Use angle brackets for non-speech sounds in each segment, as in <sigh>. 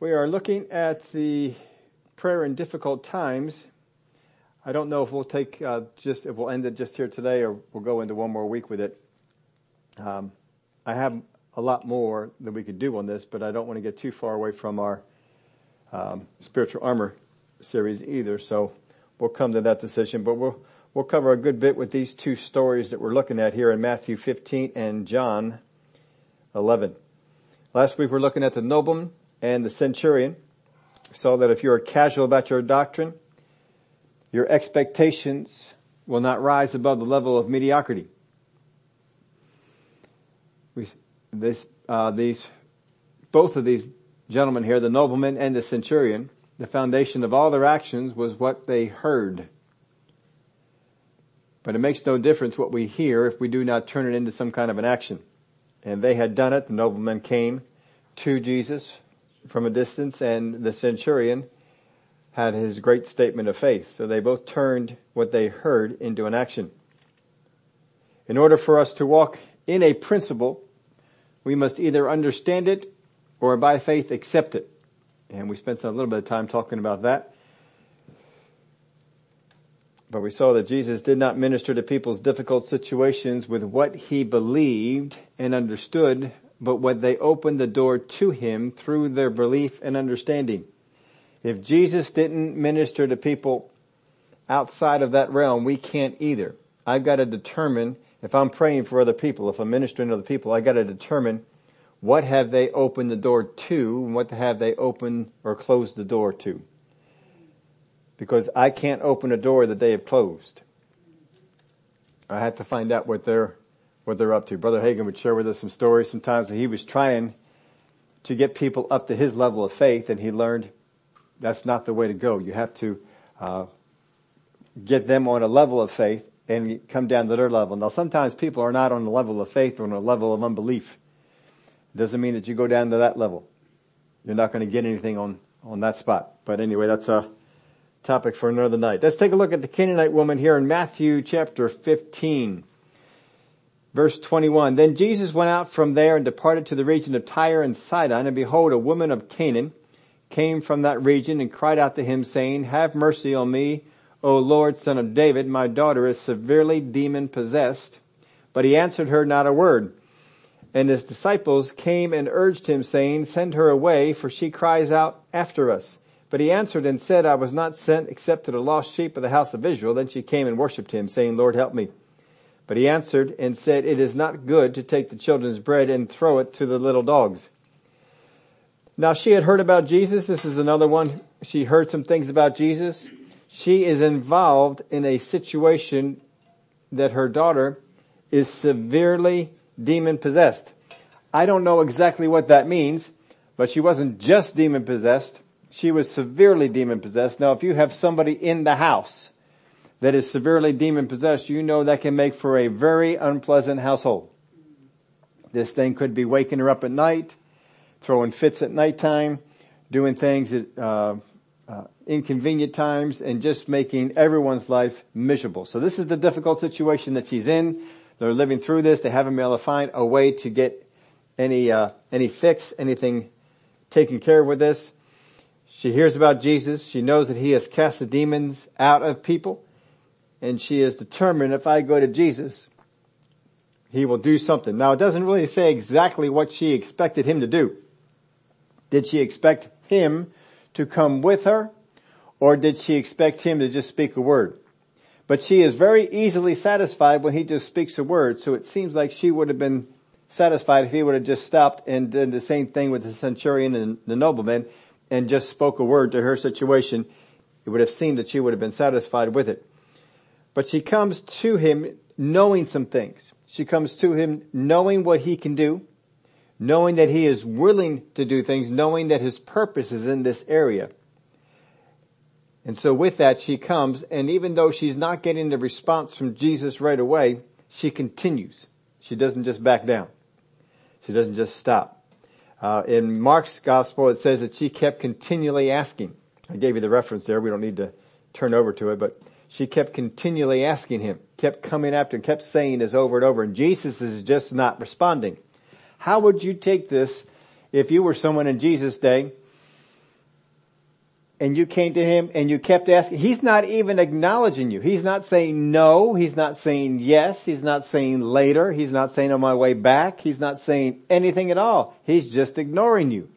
We are looking at the prayer in difficult times. I don't know if we'll take uh, just if we'll end it just here today, or we'll go into one more week with it. Um, I have a lot more that we could do on this, but I don't want to get too far away from our um, spiritual armor series either. So we'll come to that decision, but we'll we'll cover a good bit with these two stories that we're looking at here in Matthew 15 and John 11. Last week we're looking at the nobleman and the centurion. saw that if you're casual about your doctrine, your expectations will not rise above the level of mediocrity. We, this, uh, these, both of these gentlemen here, the nobleman and the centurion, the foundation of all their actions was what they heard. But it makes no difference what we hear if we do not turn it into some kind of an action. And they had done it. The nobleman came to Jesus from a distance and the centurion had his great statement of faith. So they both turned what they heard into an action. In order for us to walk in a principle, we must either understand it or by faith accept it. And we spent a little bit of time talking about that. But we saw that Jesus did not minister to people's difficult situations with what he believed and understood, but what they opened the door to him through their belief and understanding. If Jesus didn't minister to people outside of that realm, we can't either. I've got to determine if I'm praying for other people, if I'm ministering to other people, I've got to determine what have they opened the door to and what have they opened or closed the door to. Because I can't open a door that they have closed. I have to find out what they're what they're up to. Brother Hagin would share with us some stories sometimes that he was trying to get people up to his level of faith and he learned that's not the way to go. You have to, uh, get them on a level of faith and come down to their level. Now sometimes people are not on a level of faith or on a level of unbelief. It doesn't mean that you go down to that level. You're not going to get anything on, on that spot. But anyway, that's a topic for another night. Let's take a look at the Canaanite woman here in Matthew chapter 15. Verse 21, Then Jesus went out from there and departed to the region of Tyre and Sidon, and behold, a woman of Canaan came from that region and cried out to him saying, Have mercy on me, O Lord, son of David, my daughter is severely demon possessed. But he answered her not a word. And his disciples came and urged him saying, Send her away, for she cries out after us. But he answered and said, I was not sent except to the lost sheep of the house of Israel. Then she came and worshipped him, saying, Lord, help me. But he answered and said, It is not good to take the children's bread and throw it to the little dogs. Now she had heard about Jesus. This is another one. She heard some things about Jesus. She is involved in a situation that her daughter is severely demon possessed. I don't know exactly what that means, but she wasn't just demon possessed. She was severely demon possessed. Now if you have somebody in the house that is severely demon possessed, you know that can make for a very unpleasant household. This thing could be waking her up at night, throwing fits at nighttime, doing things at uh, uh, inconvenient times, and just making everyone's life miserable. So this is the difficult situation that she's in. They're living through this. They haven't been able to find a way to get any uh, any fix, anything taken care of with this. She hears about Jesus. She knows that he has cast the demons out of people and she is determined if I go to Jesus, he will do something. Now it doesn't really say exactly what she expected him to do. Did she expect him to come with her or did she expect him to just speak a word? But she is very easily satisfied when he just speaks a word, so it seems like she would have been satisfied if he would have just stopped and did the same thing with the centurion and the nobleman and just spoke a word to her situation. It would have seemed that she would have been satisfied with it. But she comes to him knowing some things. She comes to him knowing what he can do, knowing that he is willing to do things, knowing that his purpose is in this area. And so with that she comes and even though she's not getting the response from Jesus right away, she continues. She doesn't just back down. She doesn't just stop. Uh, in Mark's gospel it says that she kept continually asking. I gave you the reference there. We don't need to turn over to it, but she kept continually asking him, kept coming after him, kept saying this over and over, and Jesus is just not responding. How would you take this if you were someone in Jesus' day and you came to him and you kept asking, he's not even acknowledging you. He's not saying no. He's not saying yes. He's not saying later. He's not saying on my way back. He's not saying anything at all. He's just ignoring you.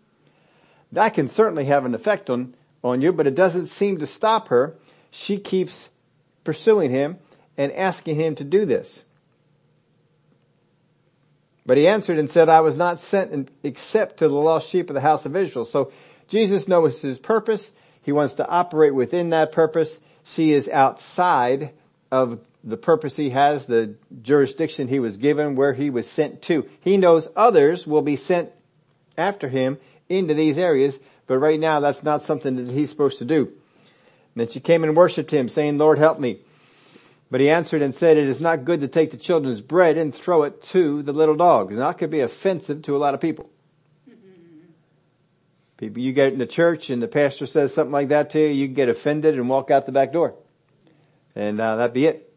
That can certainly have an effect on, on you, but it doesn't seem to stop her. She keeps pursuing him and asking him to do this. But he answered and said, I was not sent except to the lost sheep of the house of Israel. So Jesus knows his purpose. He wants to operate within that purpose. She is outside of the purpose he has, the jurisdiction he was given, where he was sent to. He knows others will be sent after him into these areas, but right now that's not something that he's supposed to do. Then she came and worshiped him, saying, Lord help me. But he answered and said, it is not good to take the children's bread and throw it to the little dogs. And that could be offensive to a lot of people. People, you get in the church and the pastor says something like that to you, you get offended and walk out the back door. And uh, that'd be it.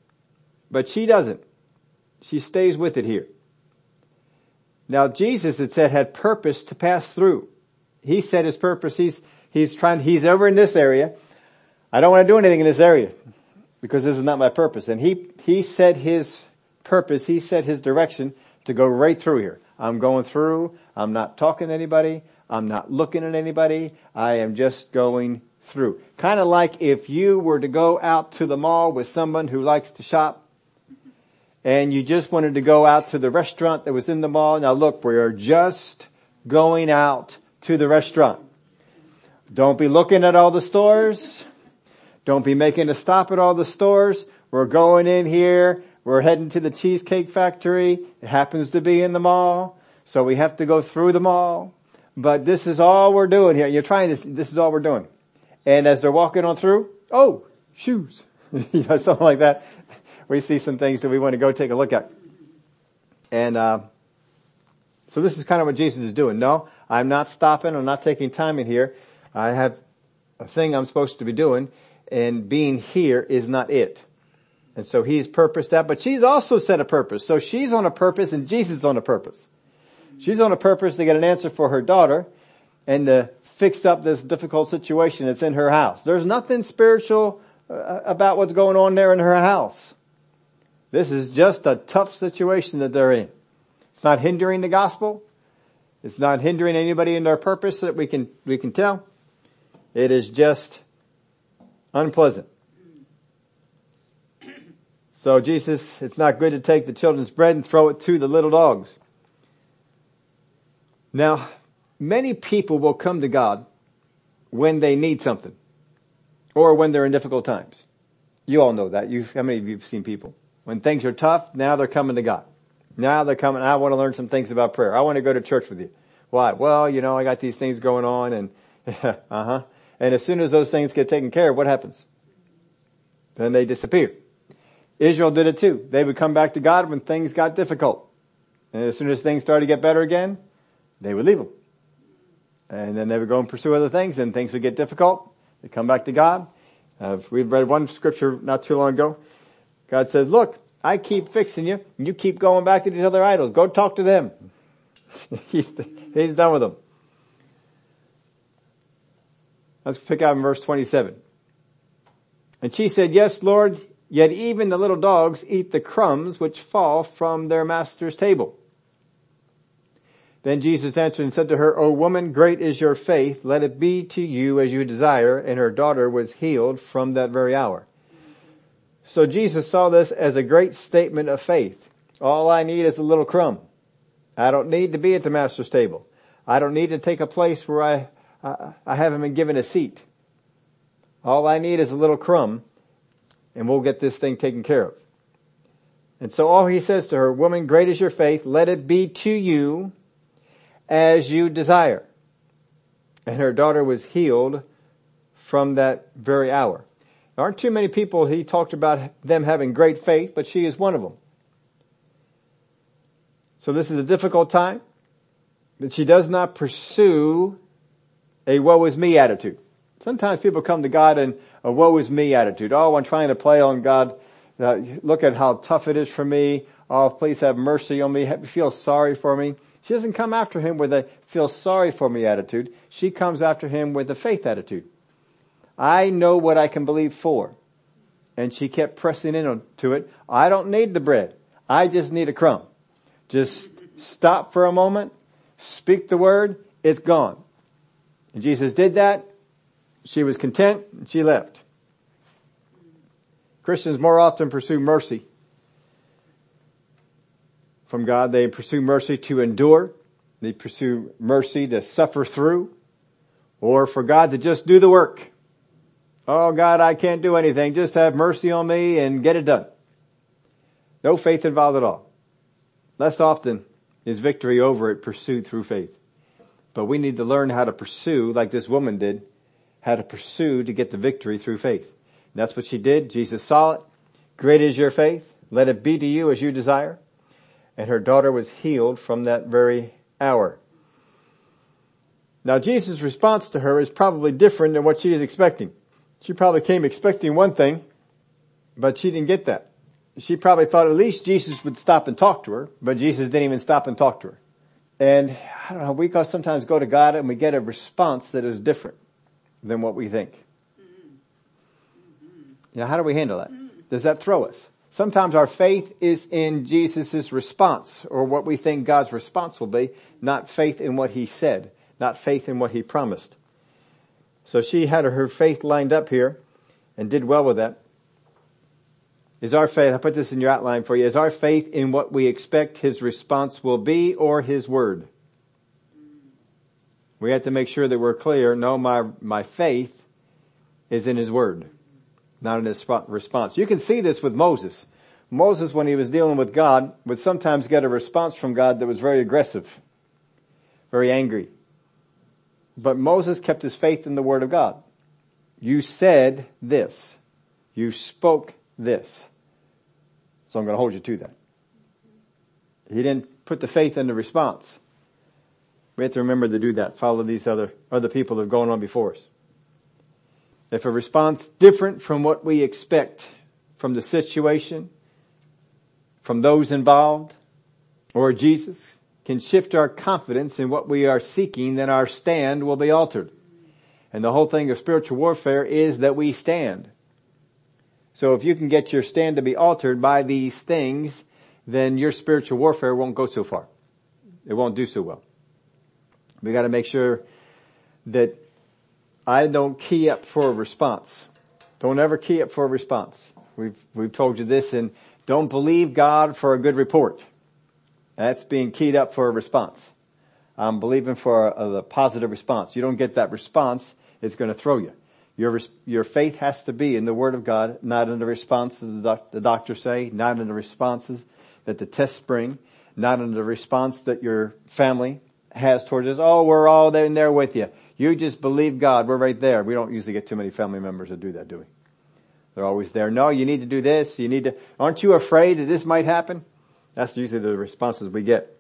But she doesn't. She stays with it here. Now Jesus, it said, had purpose to pass through. He said his purpose, he's, he's trying, he's over in this area. I don't want to do anything in this area because this is not my purpose. And he, he set his purpose, he set his direction to go right through here. I'm going through, I'm not talking to anybody, I'm not looking at anybody. I am just going through. Kind of like if you were to go out to the mall with someone who likes to shop and you just wanted to go out to the restaurant that was in the mall. Now look, we are just going out to the restaurant. Don't be looking at all the stores. Don't be making a stop at all the stores. We're going in here. We're heading to the Cheesecake Factory. It happens to be in the mall. So we have to go through the mall but this is all we're doing here. You're trying to, this is all we're doing. And as they're walking on through, oh, shoes. <laughs> you know, something like that. We see some things that we want to go take a look at. And, uh, so this is kind of what Jesus is doing. No, I'm not stopping. I'm not taking time in here. I have a thing I'm supposed to be doing and being here is not it. And so he's purposed that, but she's also set a purpose. So she's on a purpose and Jesus is on a purpose. She's on a purpose to get an answer for her daughter and to fix up this difficult situation that's in her house. There's nothing spiritual uh, about what's going on there in her house. This is just a tough situation that they're in. It's not hindering the gospel. It's not hindering anybody in their purpose that we can, we can tell. It is just unpleasant. So Jesus, it's not good to take the children's bread and throw it to the little dogs. Now, many people will come to God when they need something or when they're in difficult times. You all know that. You've, how many of you have seen people? When things are tough, now they're coming to God. Now they're coming, I want to learn some things about prayer. I want to go to church with you. Why? Well, you know, I got these things going on and, <laughs> uh-huh. And as soon as those things get taken care of, what happens? Then they disappear. Israel did it too. They would come back to God when things got difficult. And as soon as things started to get better again, they would leave them. And then they would go and pursue other things and things would get difficult. They come back to God. Uh, we read one scripture not too long ago. God says, look, I keep fixing you and you keep going back to these other idols. Go talk to them. <laughs> he's, he's done with them. Let's pick out in verse 27. And she said, yes, Lord, yet even the little dogs eat the crumbs which fall from their master's table. Then Jesus answered and said to her, O woman, great is your faith. Let it be to you as you desire. And her daughter was healed from that very hour. So Jesus saw this as a great statement of faith. All I need is a little crumb. I don't need to be at the master's table. I don't need to take a place where I, I, haven't been given a seat. All I need is a little crumb and we'll get this thing taken care of. And so all he says to her, woman, great is your faith. Let it be to you as you desire. And her daughter was healed from that very hour. There aren't too many people, he talked about them having great faith, but she is one of them. So this is a difficult time, but she does not pursue a woe is me attitude. Sometimes people come to God in a woe is me attitude. Oh, I'm trying to play on God. Uh, look at how tough it is for me. Oh, please have mercy on me. Feel sorry for me. She doesn't come after him with a feel sorry for me attitude. She comes after him with a faith attitude. I know what I can believe for. And she kept pressing into it. I don't need the bread. I just need a crumb. Just stop for a moment, speak the word, it's gone. And Jesus did that. She was content and she left. Christians more often pursue mercy from God. They pursue mercy to endure. They pursue mercy to suffer through or for God to just do the work. Oh God, I can't do anything. Just have mercy on me and get it done. No faith involved at all. Less often is victory over it pursued through faith. But we need to learn how to pursue, like this woman did, how to pursue to get the victory through faith. And that's what she did. Jesus saw it. Great is your faith. Let it be to you as you desire. And her daughter was healed from that very hour. Now Jesus' response to her is probably different than what she is expecting. She probably came expecting one thing, but she didn't get that. She probably thought at least Jesus would stop and talk to her, but Jesus didn't even stop and talk to her. And I don't know, we sometimes go to God and we get a response that is different than what we think. You know, how do we handle that? Does that throw us? Sometimes our faith is in Jesus' response or what we think God's response will be, not faith in what he said, not faith in what he promised. So she had her faith lined up here and did well with that. Is our faith, I put this in your outline for you, is our faith in what we expect his response will be or his word? We have to make sure that we're clear. No, my, my faith is in his word, not in his response. You can see this with Moses. Moses, when he was dealing with God, would sometimes get a response from God that was very aggressive, very angry. But Moses kept his faith in the word of God. You said this. You spoke this. So I'm going to hold you to that. He didn't put the faith in the response. We have to remember to do that. Follow these other, other people that have gone on before us. If a response different from what we expect from the situation, from those involved, or Jesus, can shift our confidence in what we are seeking, then our stand will be altered. And the whole thing of spiritual warfare is that we stand. So if you can get your stand to be altered by these things, then your spiritual warfare won't go so far. It won't do so well. We gotta make sure that I don't key up for a response. Don't ever key up for a response. We've, we've told you this and don't believe God for a good report. That's being keyed up for a response. I'm believing for a, a positive response. You don't get that response, it's to throw you. Your, your faith has to be in the Word of God, not in the response that the, doc, the doctors say, not in the responses that the tests bring, not in the response that your family has towards us. Oh, we're all there there with you. You just believe God. We're right there. We don't usually get too many family members that do that, do we? They're always there. No, you need to do this. You need to, aren't you afraid that this might happen? That's usually the responses we get.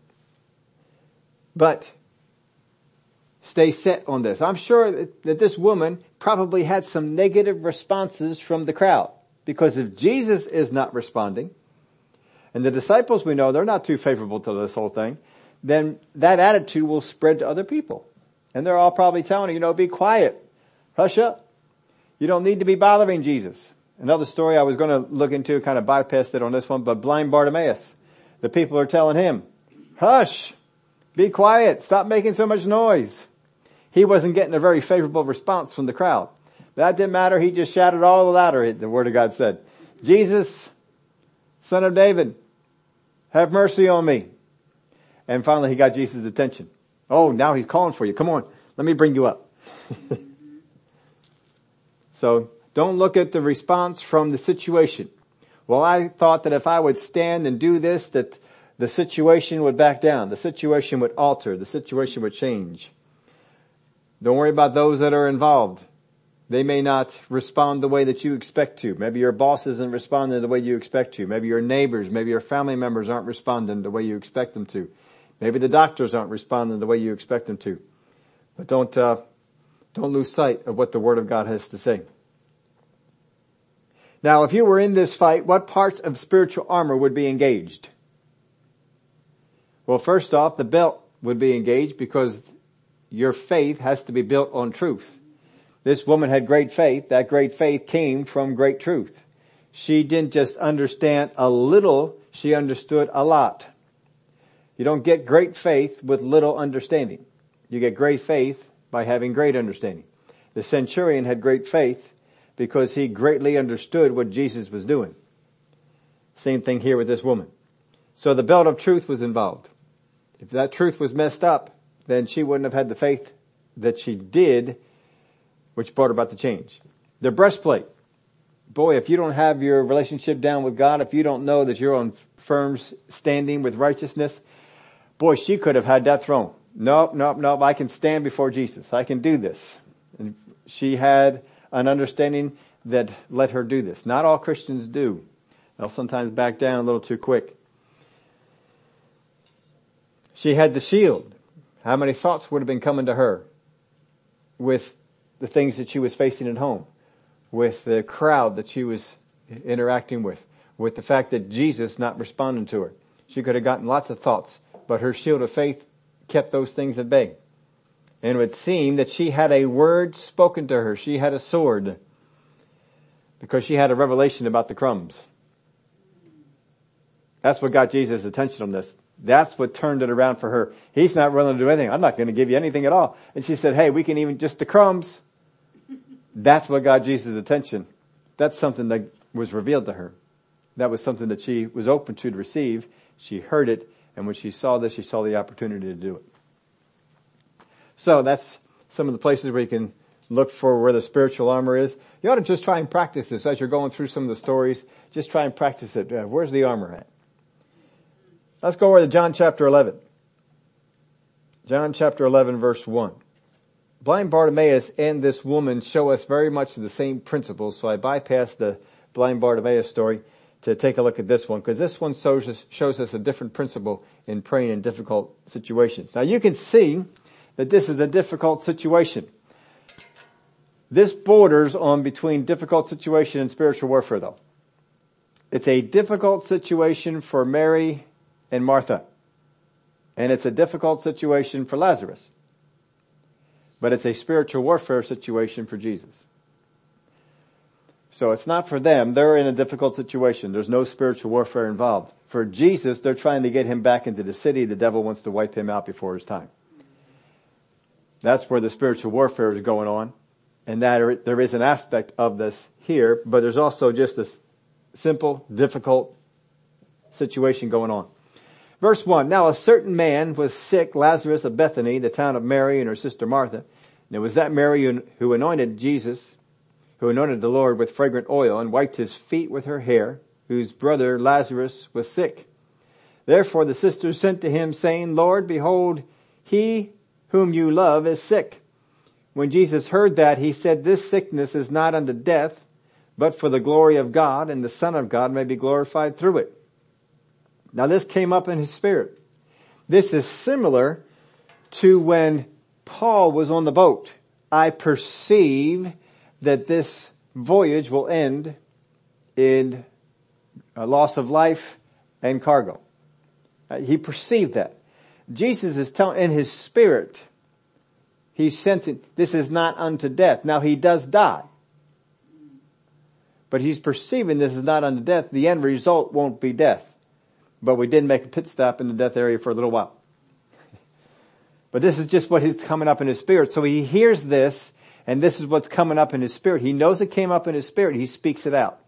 But stay set on this. I'm sure that, this woman probably had some negative responses from the crowd because if Jesus is not responding and the disciples we know they're not too favorable to this whole thing, then that attitude will spread to other people. And they're all probably telling her, you know, be quiet. Hush up. You don't need to be bothering Jesus. Another story I was going to look into, kind of bypassed it on this one, but blind Bartimaeus. The people are telling him, hush, be quiet, stop making so much noise. He wasn't getting a very favorable response from the crowd. That didn't matter. He just shouted all the louder, the word of God said, Jesus, son of David, have mercy on me. And finally he got Jesus' attention. Oh, now he's calling for you. Come on. Let me bring you up. <laughs> so don't look at the response from the situation. Well, I thought that if I would stand and do this, that the situation would back down. The situation would alter. The situation would change. Don't worry about those that are involved. They may not respond the way that you expect to. Maybe your boss isn't responding the way you expect to. Maybe your neighbors, maybe your family members aren't responding the way you expect them to. Maybe the doctors aren't responding the way you expect them to. But don't, uh, don't lose sight of what the Word of God has to say. Now, if you were in this fight, what parts of spiritual armor would be engaged? Well, first off, the belt would be engaged because your faith has to be built on truth. This woman had great faith. That great faith came from great truth. She didn't just understand a little, she understood a lot. You don't get great faith with little understanding. You get great faith by having great understanding. The centurion had great faith because he greatly understood what Jesus was doing. Same thing here with this woman. So the belt of truth was involved. If that truth was messed up, then she wouldn't have had the faith that she did, which brought about the change. The breastplate. Boy, if you don't have your relationship down with God, if you don't know that you're on firm standing with righteousness, boy, she could have had that thrown. Nope, nope, nope, I can stand before Jesus. I can do this. And she had an understanding that let her do this. Not all Christians do. They'll sometimes back down a little too quick. She had the shield. How many thoughts would have been coming to her with the things that she was facing at home, with the crowd that she was interacting with, with the fact that Jesus not responding to her. She could have gotten lots of thoughts, but her shield of faith kept those things at bay. And it would seem that she had a word spoken to her. She had a sword because she had a revelation about the crumbs. That's what got Jesus' attention on this. That's what turned it around for her. He's not willing to do anything. I'm not going to give you anything at all. And she said, hey, we can even just the crumbs. That's what got Jesus' attention. That's something that was revealed to her. That was something that she was open to to receive. She heard it. And when she saw this, she saw the opportunity to do it. So that's some of the places where you can look for where the spiritual armor is. You ought to just try and practice this as you're going through some of the stories. Just try and practice it. Uh, where's the armor at? Let's go over to John chapter 11. John chapter 11 verse 1. Blind Bartimaeus and this woman show us very much the same principles, so I bypassed the blind Bartimaeus story to take a look at this one, because this one shows us, shows us a different principle in praying in difficult situations. Now you can see that this is a difficult situation. This borders on between difficult situation and spiritual warfare though. It's a difficult situation for Mary and Martha. And it's a difficult situation for Lazarus. But it's a spiritual warfare situation for Jesus. So it's not for them. They're in a difficult situation. There's no spiritual warfare involved. For Jesus, they're trying to get him back into the city. The devil wants to wipe him out before his time. That's where the spiritual warfare is going on. And that there is an aspect of this here, but there's also just this simple, difficult situation going on. Verse 1, Now a certain man was sick, Lazarus of Bethany, the town of Mary and her sister Martha. And it was that Mary who anointed Jesus, who anointed the Lord with fragrant oil and wiped his feet with her hair, whose brother Lazarus was sick. Therefore the sisters sent to him saying, Lord, behold, he whom you love is sick. When Jesus heard that, he said, this sickness is not unto death, but for the glory of God, and the Son of God may be glorified through it. Now this came up in his spirit. This is similar to when Paul was on the boat. I perceive that this voyage will end in a loss of life and cargo. Uh, he perceived that. Jesus is telling, in his spirit, he's sensing this is not unto death. Now he does die. But he's perceiving this is not unto death. The end result won't be death. But we did make a pit stop in the death area for a little while. but this is just what is coming up in his spirit. So he hears this and this is what's coming up in his spirit. He knows it came up in his spirit. He speaks it out.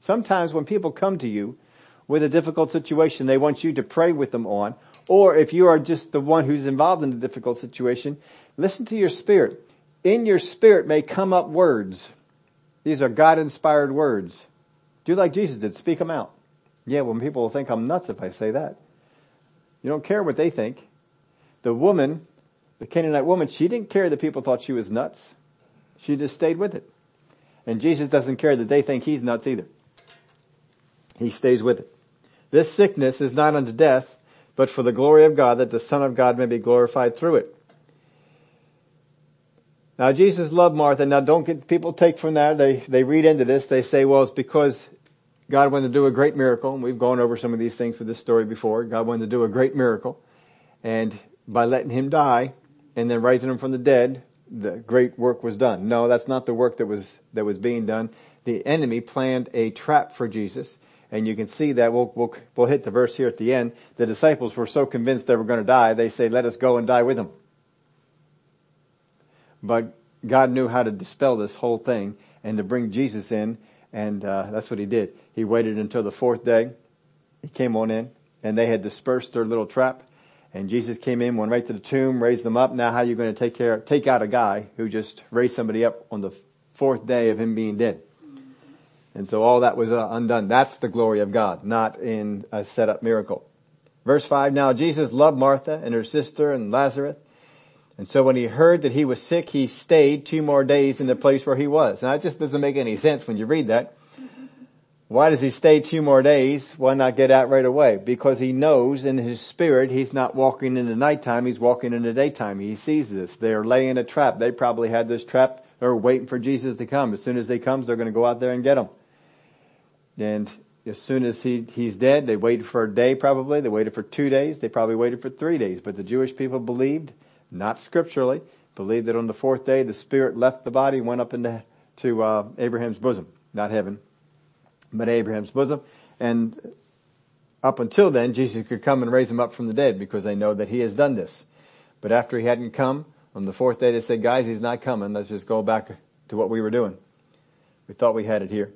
Sometimes when people come to you with a difficult situation they want you to pray with them on, or if you are just the one who's involved in the difficult situation, listen to your spirit. In your spirit may come up words. These are God inspired words. Do like Jesus did. Speak them out. Yeah, when people will think I'm nuts if I say that. You don't care what they think. The woman, the Canaanite woman, she didn't care that people thought she was nuts. She just stayed with it. And Jesus doesn't care that they think he's nuts either. He stays with it. This sickness is not unto death, but for the glory of God, that the Son of God may be glorified through it. Now Jesus loved Martha. Now don't get people take from that. They, they read into this. They say, well, it's because God wanted to do a great miracle. And we've gone over some of these things for this story before. God wanted to do a great miracle. And by letting him die and then raising him from the dead, the great work was done. No, that's not the work that was, that was being done. The enemy planned a trap for Jesus. And you can see that we'll, we'll, we'll hit the verse here at the end. The disciples were so convinced they were going to die, they say, let us go and die with him. But God knew how to dispel this whole thing and to bring Jesus in, and uh, that's what he did. He waited until the fourth day. He came on in, and they had dispersed their little trap, and Jesus came in, went right to the tomb, raised them up. Now how are you going to take care, take out a guy who just raised somebody up on the fourth day of him being dead? And so all that was uh, undone. That's the glory of God, not in a set up miracle. Verse five, now Jesus loved Martha and her sister and Lazarus. And so when he heard that he was sick, he stayed two more days in the place where he was. Now it just doesn't make any sense when you read that. Why does he stay two more days? Why not get out right away? Because he knows in his spirit he's not walking in the nighttime, he's walking in the daytime. He sees this. They're laying a trap. They probably had this trap. They're waiting for Jesus to come. As soon as he comes, they're going to go out there and get him. And as soon as he, he's dead, they waited for a day probably. They waited for two days. They probably waited for three days. But the Jewish people believed not scripturally, believed that on the fourth day the spirit left the body, and went up into to uh, Abraham's bosom, not heaven, but Abraham's bosom, and up until then Jesus could come and raise him up from the dead because they know that he has done this. But after he hadn't come, on the fourth day they said, guys, he's not coming. Let's just go back to what we were doing. We thought we had it here.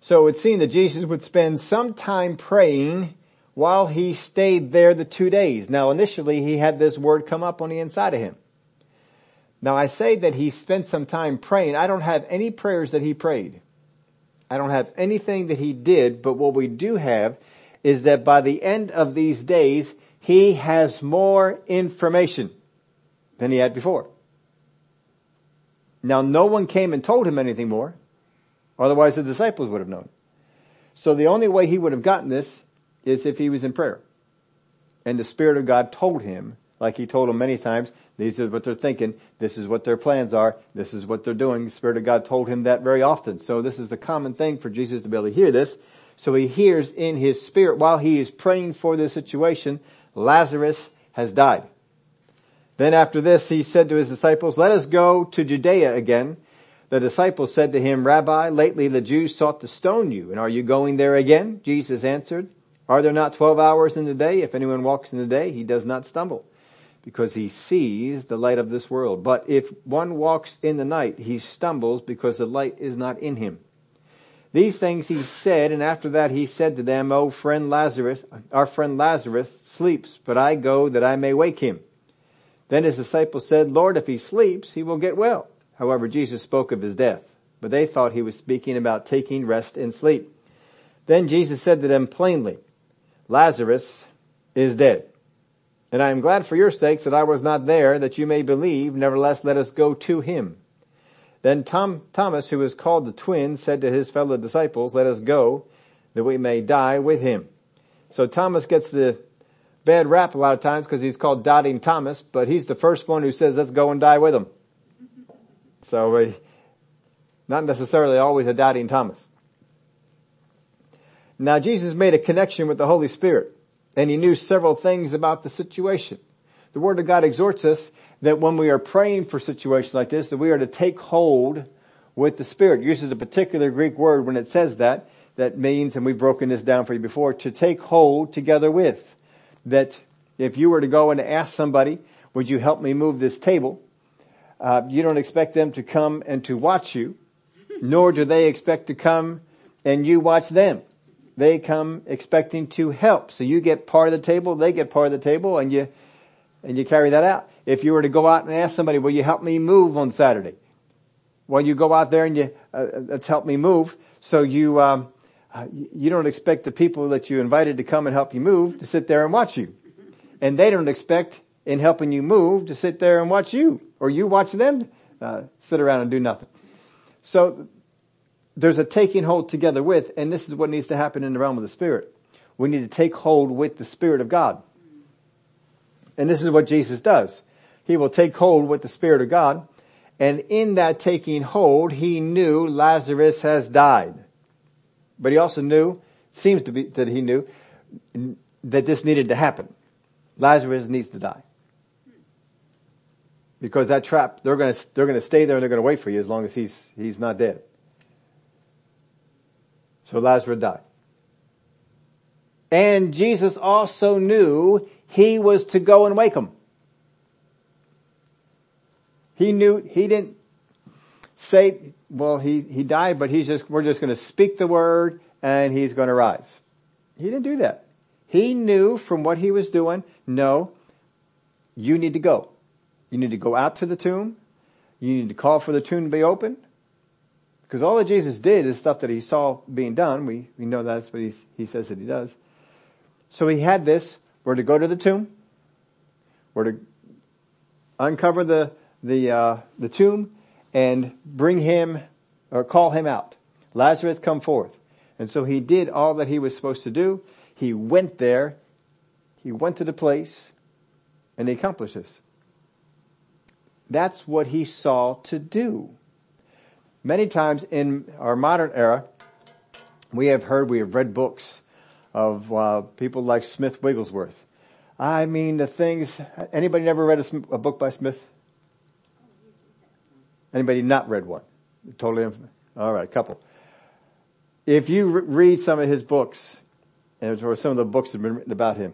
So it seemed that Jesus would spend some time praying while he stayed there the two days. Now initially he had this word come up on the inside of him. Now I say that he spent some time praying. I don't have any prayers that he prayed. I don't have anything that he did, but what we do have is that by the end of these days, he has more information than he had before. Now no one came and told him anything more. Otherwise the disciples would have known. So the only way he would have gotten this is if he was in prayer. And the Spirit of God told him, like he told him many times, these are what they're thinking, this is what their plans are, this is what they're doing. The Spirit of God told him that very often. So this is the common thing for Jesus to be able to hear this. So he hears in his spirit while he is praying for this situation, Lazarus has died. Then after this he said to his disciples, let us go to Judea again. The disciples said to him, Rabbi, lately the Jews sought to stone you, and are you going there again? Jesus answered, are there not 12 hours in the day? If anyone walks in the day, he does not stumble because he sees the light of this world. But if one walks in the night, he stumbles because the light is not in him. These things he said, and after that he said to them, O friend Lazarus, our friend Lazarus sleeps, but I go that I may wake him. Then his disciples said, Lord, if he sleeps, he will get well. However, Jesus spoke of his death, but they thought he was speaking about taking rest in sleep. Then Jesus said to them plainly, Lazarus is dead. And I am glad for your sakes that I was not there, that you may believe. Nevertheless, let us go to him. Then Tom, Thomas, who was called the twin, said to his fellow disciples, let us go, that we may die with him. So Thomas gets the bad rap a lot of times because he's called Doubting Thomas, but he's the first one who says, let's go and die with him. So, uh, not necessarily always a doubting Thomas. Now Jesus made a connection with the Holy Spirit and he knew several things about the situation. The Word of God exhorts us that when we are praying for situations like this, that we are to take hold with the Spirit. It uses a particular Greek word when it says that, that means, and we've broken this down for you before, to take hold together with. That if you were to go and ask somebody, would you help me move this table? Uh, you don't expect them to come and to watch you, nor do they expect to come and you watch them they come expecting to help. So you get part of the table, they get part of the table, and you, and you carry that out. If you were to go out and ask somebody, will you help me move on Saturday? Well, you go out there and you, uh, let's help me move. So you, um, uh, you don't expect the people that you invited to come and help you move to sit there and watch you. And they don't expect in helping you move to sit there and watch you, or you watch them, uh, sit around and do nothing. So there's a taking hold together with, and this is what needs to happen in the realm of the Spirit. We need to take hold with the Spirit of God. And this is what Jesus does. He will take hold with the Spirit of God, and in that taking hold, he knew Lazarus has died. But he also knew, seems to be that he knew, that this needed to happen. Lazarus needs to die. Because that trap, they're gonna, they're gonna stay there and they're gonna wait for you as long as he's, he's not dead. So Lazarus died. And Jesus also knew he was to go and wake him. He knew, he didn't say, well, he, he died, but he's just, we're just going to speak the word and he's going to rise. He didn't do that. He knew from what he was doing, no, you need to go. You need to go out to the tomb. You need to call for the tomb to be open. Because all that Jesus did is stuff that he saw being done. We, we know that's what he says that he does. So he had this. We're to go to the tomb. We're to uncover the, the, uh, the tomb and bring him or call him out. Lazarus come forth. And so he did all that he was supposed to do. He went there. He went to the place and he accomplished this. That's what he saw to do. Many times in our modern era, we have heard, we have read books of uh, people like Smith Wigglesworth. I mean, the things. Anybody never read a, a book by Smith? Anybody not read one? Totally. All right, a couple. If you re- read some of his books, or some of the books that have been written about him,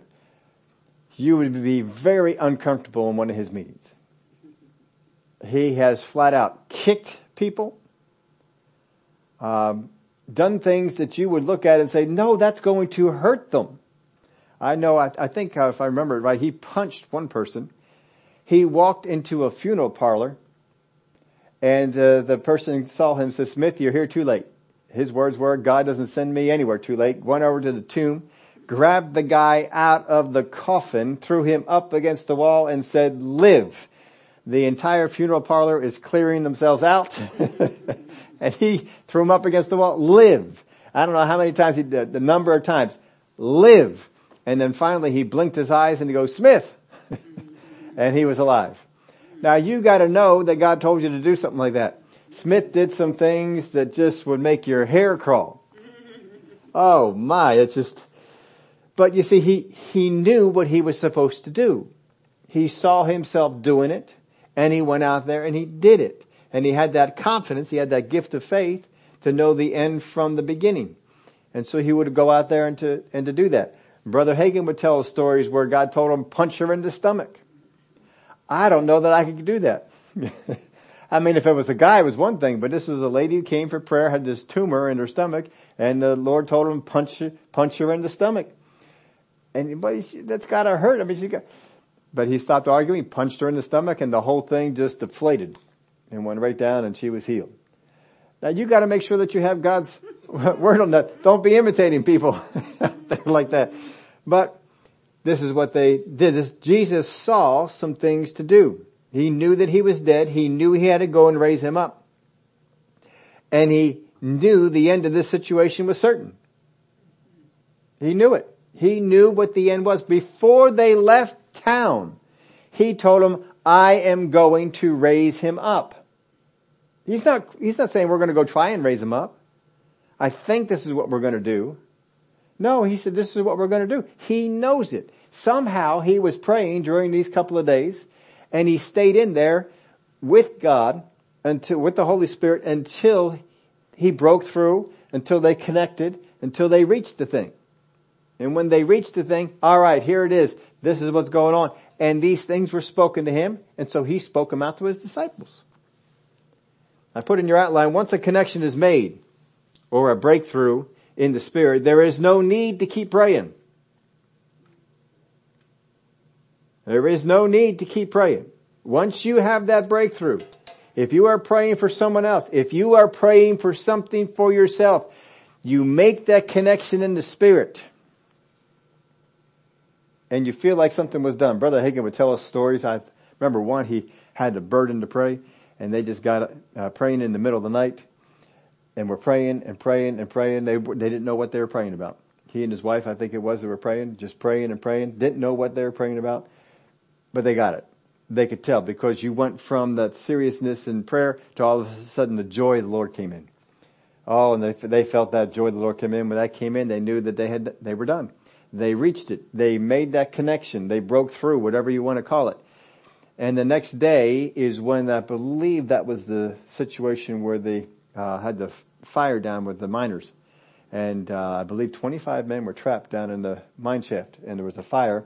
you would be very uncomfortable in one of his meetings. He has flat out kicked people, um, done things that you would look at and say, no, that's going to hurt them. I know, I, I think uh, if I remember it right, he punched one person. He walked into a funeral parlor and uh, the person saw him said, Smith, you're here too late. His words were, God doesn't send me anywhere too late. Went over to the tomb, grabbed the guy out of the coffin, threw him up against the wall and said, live. The entire funeral parlor is clearing themselves out. <laughs> and he threw him up against the wall, live. I don't know how many times he did, the number of times, live. And then finally he blinked his eyes and he goes, Smith. <laughs> and he was alive. Now you gotta know that God told you to do something like that. Smith did some things that just would make your hair crawl. Oh my, it's just, but you see, he, he knew what he was supposed to do. He saw himself doing it and he went out there and he did it. And he had that confidence, he had that gift of faith to know the end from the beginning. And so he would go out there and to, and to do that. Brother Hagin would tell stories where God told him, punch her in the stomach. I don't know that I could do that. <laughs> I mean, if it was a guy, it was one thing, but this was a lady who came for prayer, had this tumor in her stomach, and the Lord told him punch punch her in the stomach. And but she, that's gotta hurt. I mean, she got. But he stopped arguing, punched her in the stomach, and the whole thing just deflated and went right down, and she was healed. Now you got to make sure that you have God's <laughs> word on that. Don't be imitating people <laughs> like that. But this is what they did. This, Jesus saw some things to do. He knew that he was dead. He knew he had to go and raise him up. And he knew the end of this situation was certain. He knew it. He knew what the end was. Before they left town, he told them, I am going to raise him up. He's not, he's not saying we're going to go try and raise him up. I think this is what we're going to do. No, he said this is what we're going to do. He knows it. Somehow he was praying during these couple of days and he stayed in there with God until, with the Holy Spirit until he broke through, until they connected, until they reached the thing. And when they reached the thing, alright, here it is. This is what's going on. And these things were spoken to him, and so he spoke them out to his disciples. I put in your outline, once a connection is made, or a breakthrough in the Spirit, there is no need to keep praying. There is no need to keep praying. Once you have that breakthrough, if you are praying for someone else, if you are praying for something for yourself, you make that connection in the spirit and you feel like something was done. Brother Hagin would tell us stories. I remember one, he had a burden to pray and they just got uh, praying in the middle of the night and were praying and praying and praying. They, they didn't know what they were praying about. He and his wife, I think it was, they were praying, just praying and praying, didn't know what they were praying about but they got it. They could tell because you went from that seriousness in prayer to all of a sudden the joy of the Lord came in. Oh, and they, they felt that joy of the Lord came in. When that came in, they knew that they had, they were done. They reached it. They made that connection. They broke through, whatever you want to call it. And the next day is when I believe that was the situation where they uh, had the fire down with the miners. And uh, I believe 25 men were trapped down in the mine shaft and there was a fire.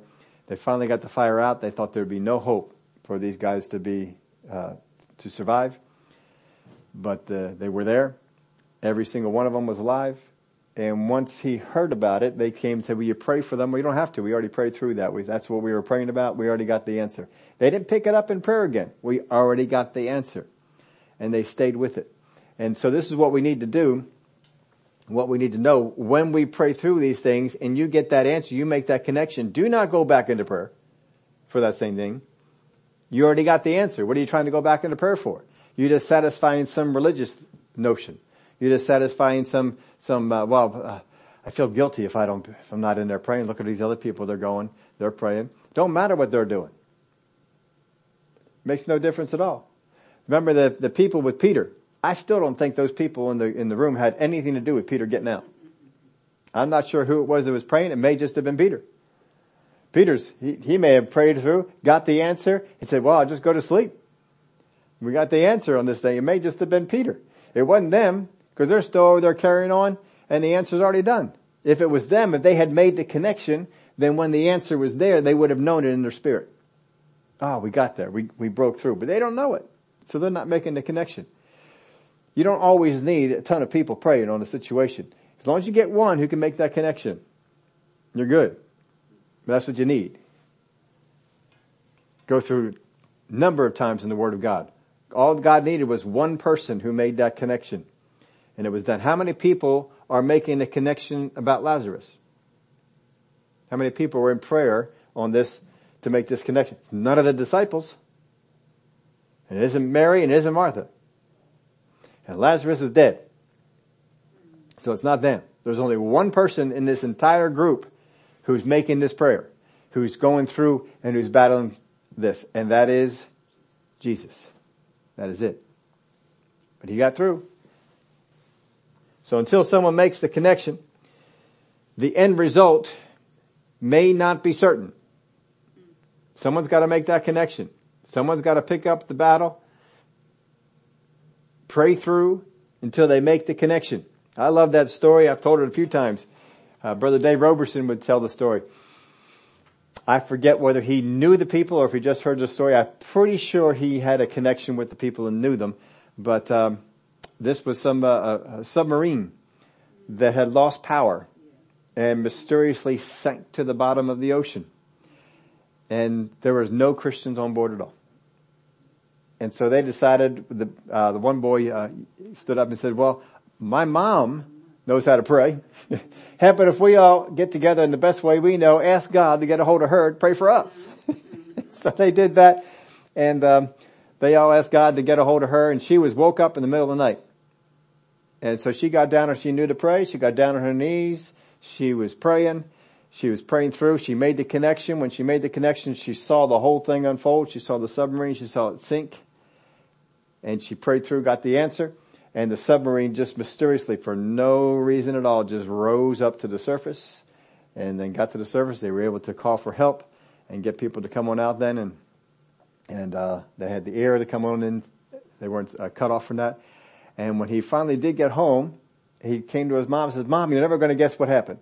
They finally got the fire out. They thought there'd be no hope for these guys to be, uh, to survive. But uh, they were there. Every single one of them was alive. And once he heard about it, they came and said, will you pray for them? Well, don't have to. We already prayed through that. We, that's what we were praying about. We already got the answer. They didn't pick it up in prayer again. We already got the answer. And they stayed with it. And so this is what we need to do. What we need to know when we pray through these things and you get that answer, you make that connection. Do not go back into prayer for that same thing. You already got the answer. What are you trying to go back into prayer for? You're just satisfying some religious notion. You're just satisfying some, some, uh, well, uh, I feel guilty if I don't, if I'm not in there praying. Look at these other people. They're going, they're praying. Don't matter what they're doing. Makes no difference at all. Remember the, the people with Peter. I still don't think those people in the, in the room had anything to do with Peter getting out. I'm not sure who it was that was praying. It may just have been Peter. Peter's, he, he may have prayed through, got the answer, and said, well, I'll just go to sleep. We got the answer on this thing. It may just have been Peter. It wasn't them because they're still over there carrying on and the answer's already done. If it was them, if they had made the connection, then when the answer was there, they would have known it in their spirit. Oh, we got there. We, we broke through, but they don't know it. So they're not making the connection. You don't always need a ton of people praying on a situation. As long as you get one who can make that connection, you're good. That's what you need. Go through a number of times in the Word of God. All God needed was one person who made that connection. And it was done. How many people are making a connection about Lazarus? How many people were in prayer on this to make this connection? None of the disciples. And it isn't Mary and it isn't Martha. And Lazarus is dead. So it's not them. There's only one person in this entire group who's making this prayer, who's going through and who's battling this, and that is Jesus. That is it. But he got through. So until someone makes the connection, the end result may not be certain. Someone's got to make that connection. Someone's got to pick up the battle, pray through until they make the connection. I love that story. I've told it a few times. Uh, Brother Dave Roberson would tell the story. I forget whether he knew the people or if he just heard the story. I'm pretty sure he had a connection with the people and knew them. But um, this was some uh, a submarine that had lost power and mysteriously sank to the bottom of the ocean. And there was no Christians on board at all. And so they decided, the, uh, the one boy uh, stood up and said, well, my mom knows how to pray. <laughs> About if we all get together in the best way we know, ask God to get a hold of her, pray for us. <laughs> so they did that and um, they all asked God to get a hold of her and she was woke up in the middle of the night. And so she got down and she knew to pray. She got down on her knees. She was praying. She was praying through. She made the connection. When she made the connection, she saw the whole thing unfold. She saw the submarine. She saw it sink. And she prayed through, got the answer and the submarine just mysteriously for no reason at all just rose up to the surface and then got to the surface. They were able to call for help and get people to come on out then and, and, uh, they had the air to come on in. They weren't uh, cut off from that. And when he finally did get home, he came to his mom and says, mom, you're never going to guess what happened.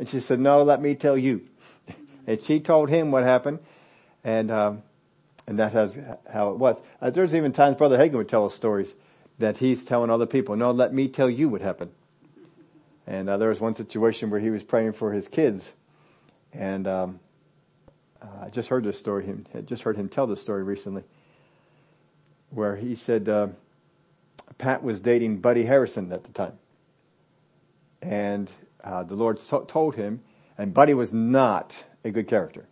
And she said, no, let me tell you. <laughs> and she told him what happened. And, um, and that has how it was. Uh, there's even times Brother Hagin would tell us stories that he's telling other people, no, let me tell you what happened. And uh, there was one situation where he was praying for his kids, and um, uh, I just heard this story. Him, I just heard him tell this story recently, where he said uh, Pat was dating Buddy Harrison at the time, and uh, the Lord so- told him, and Buddy was not a good character.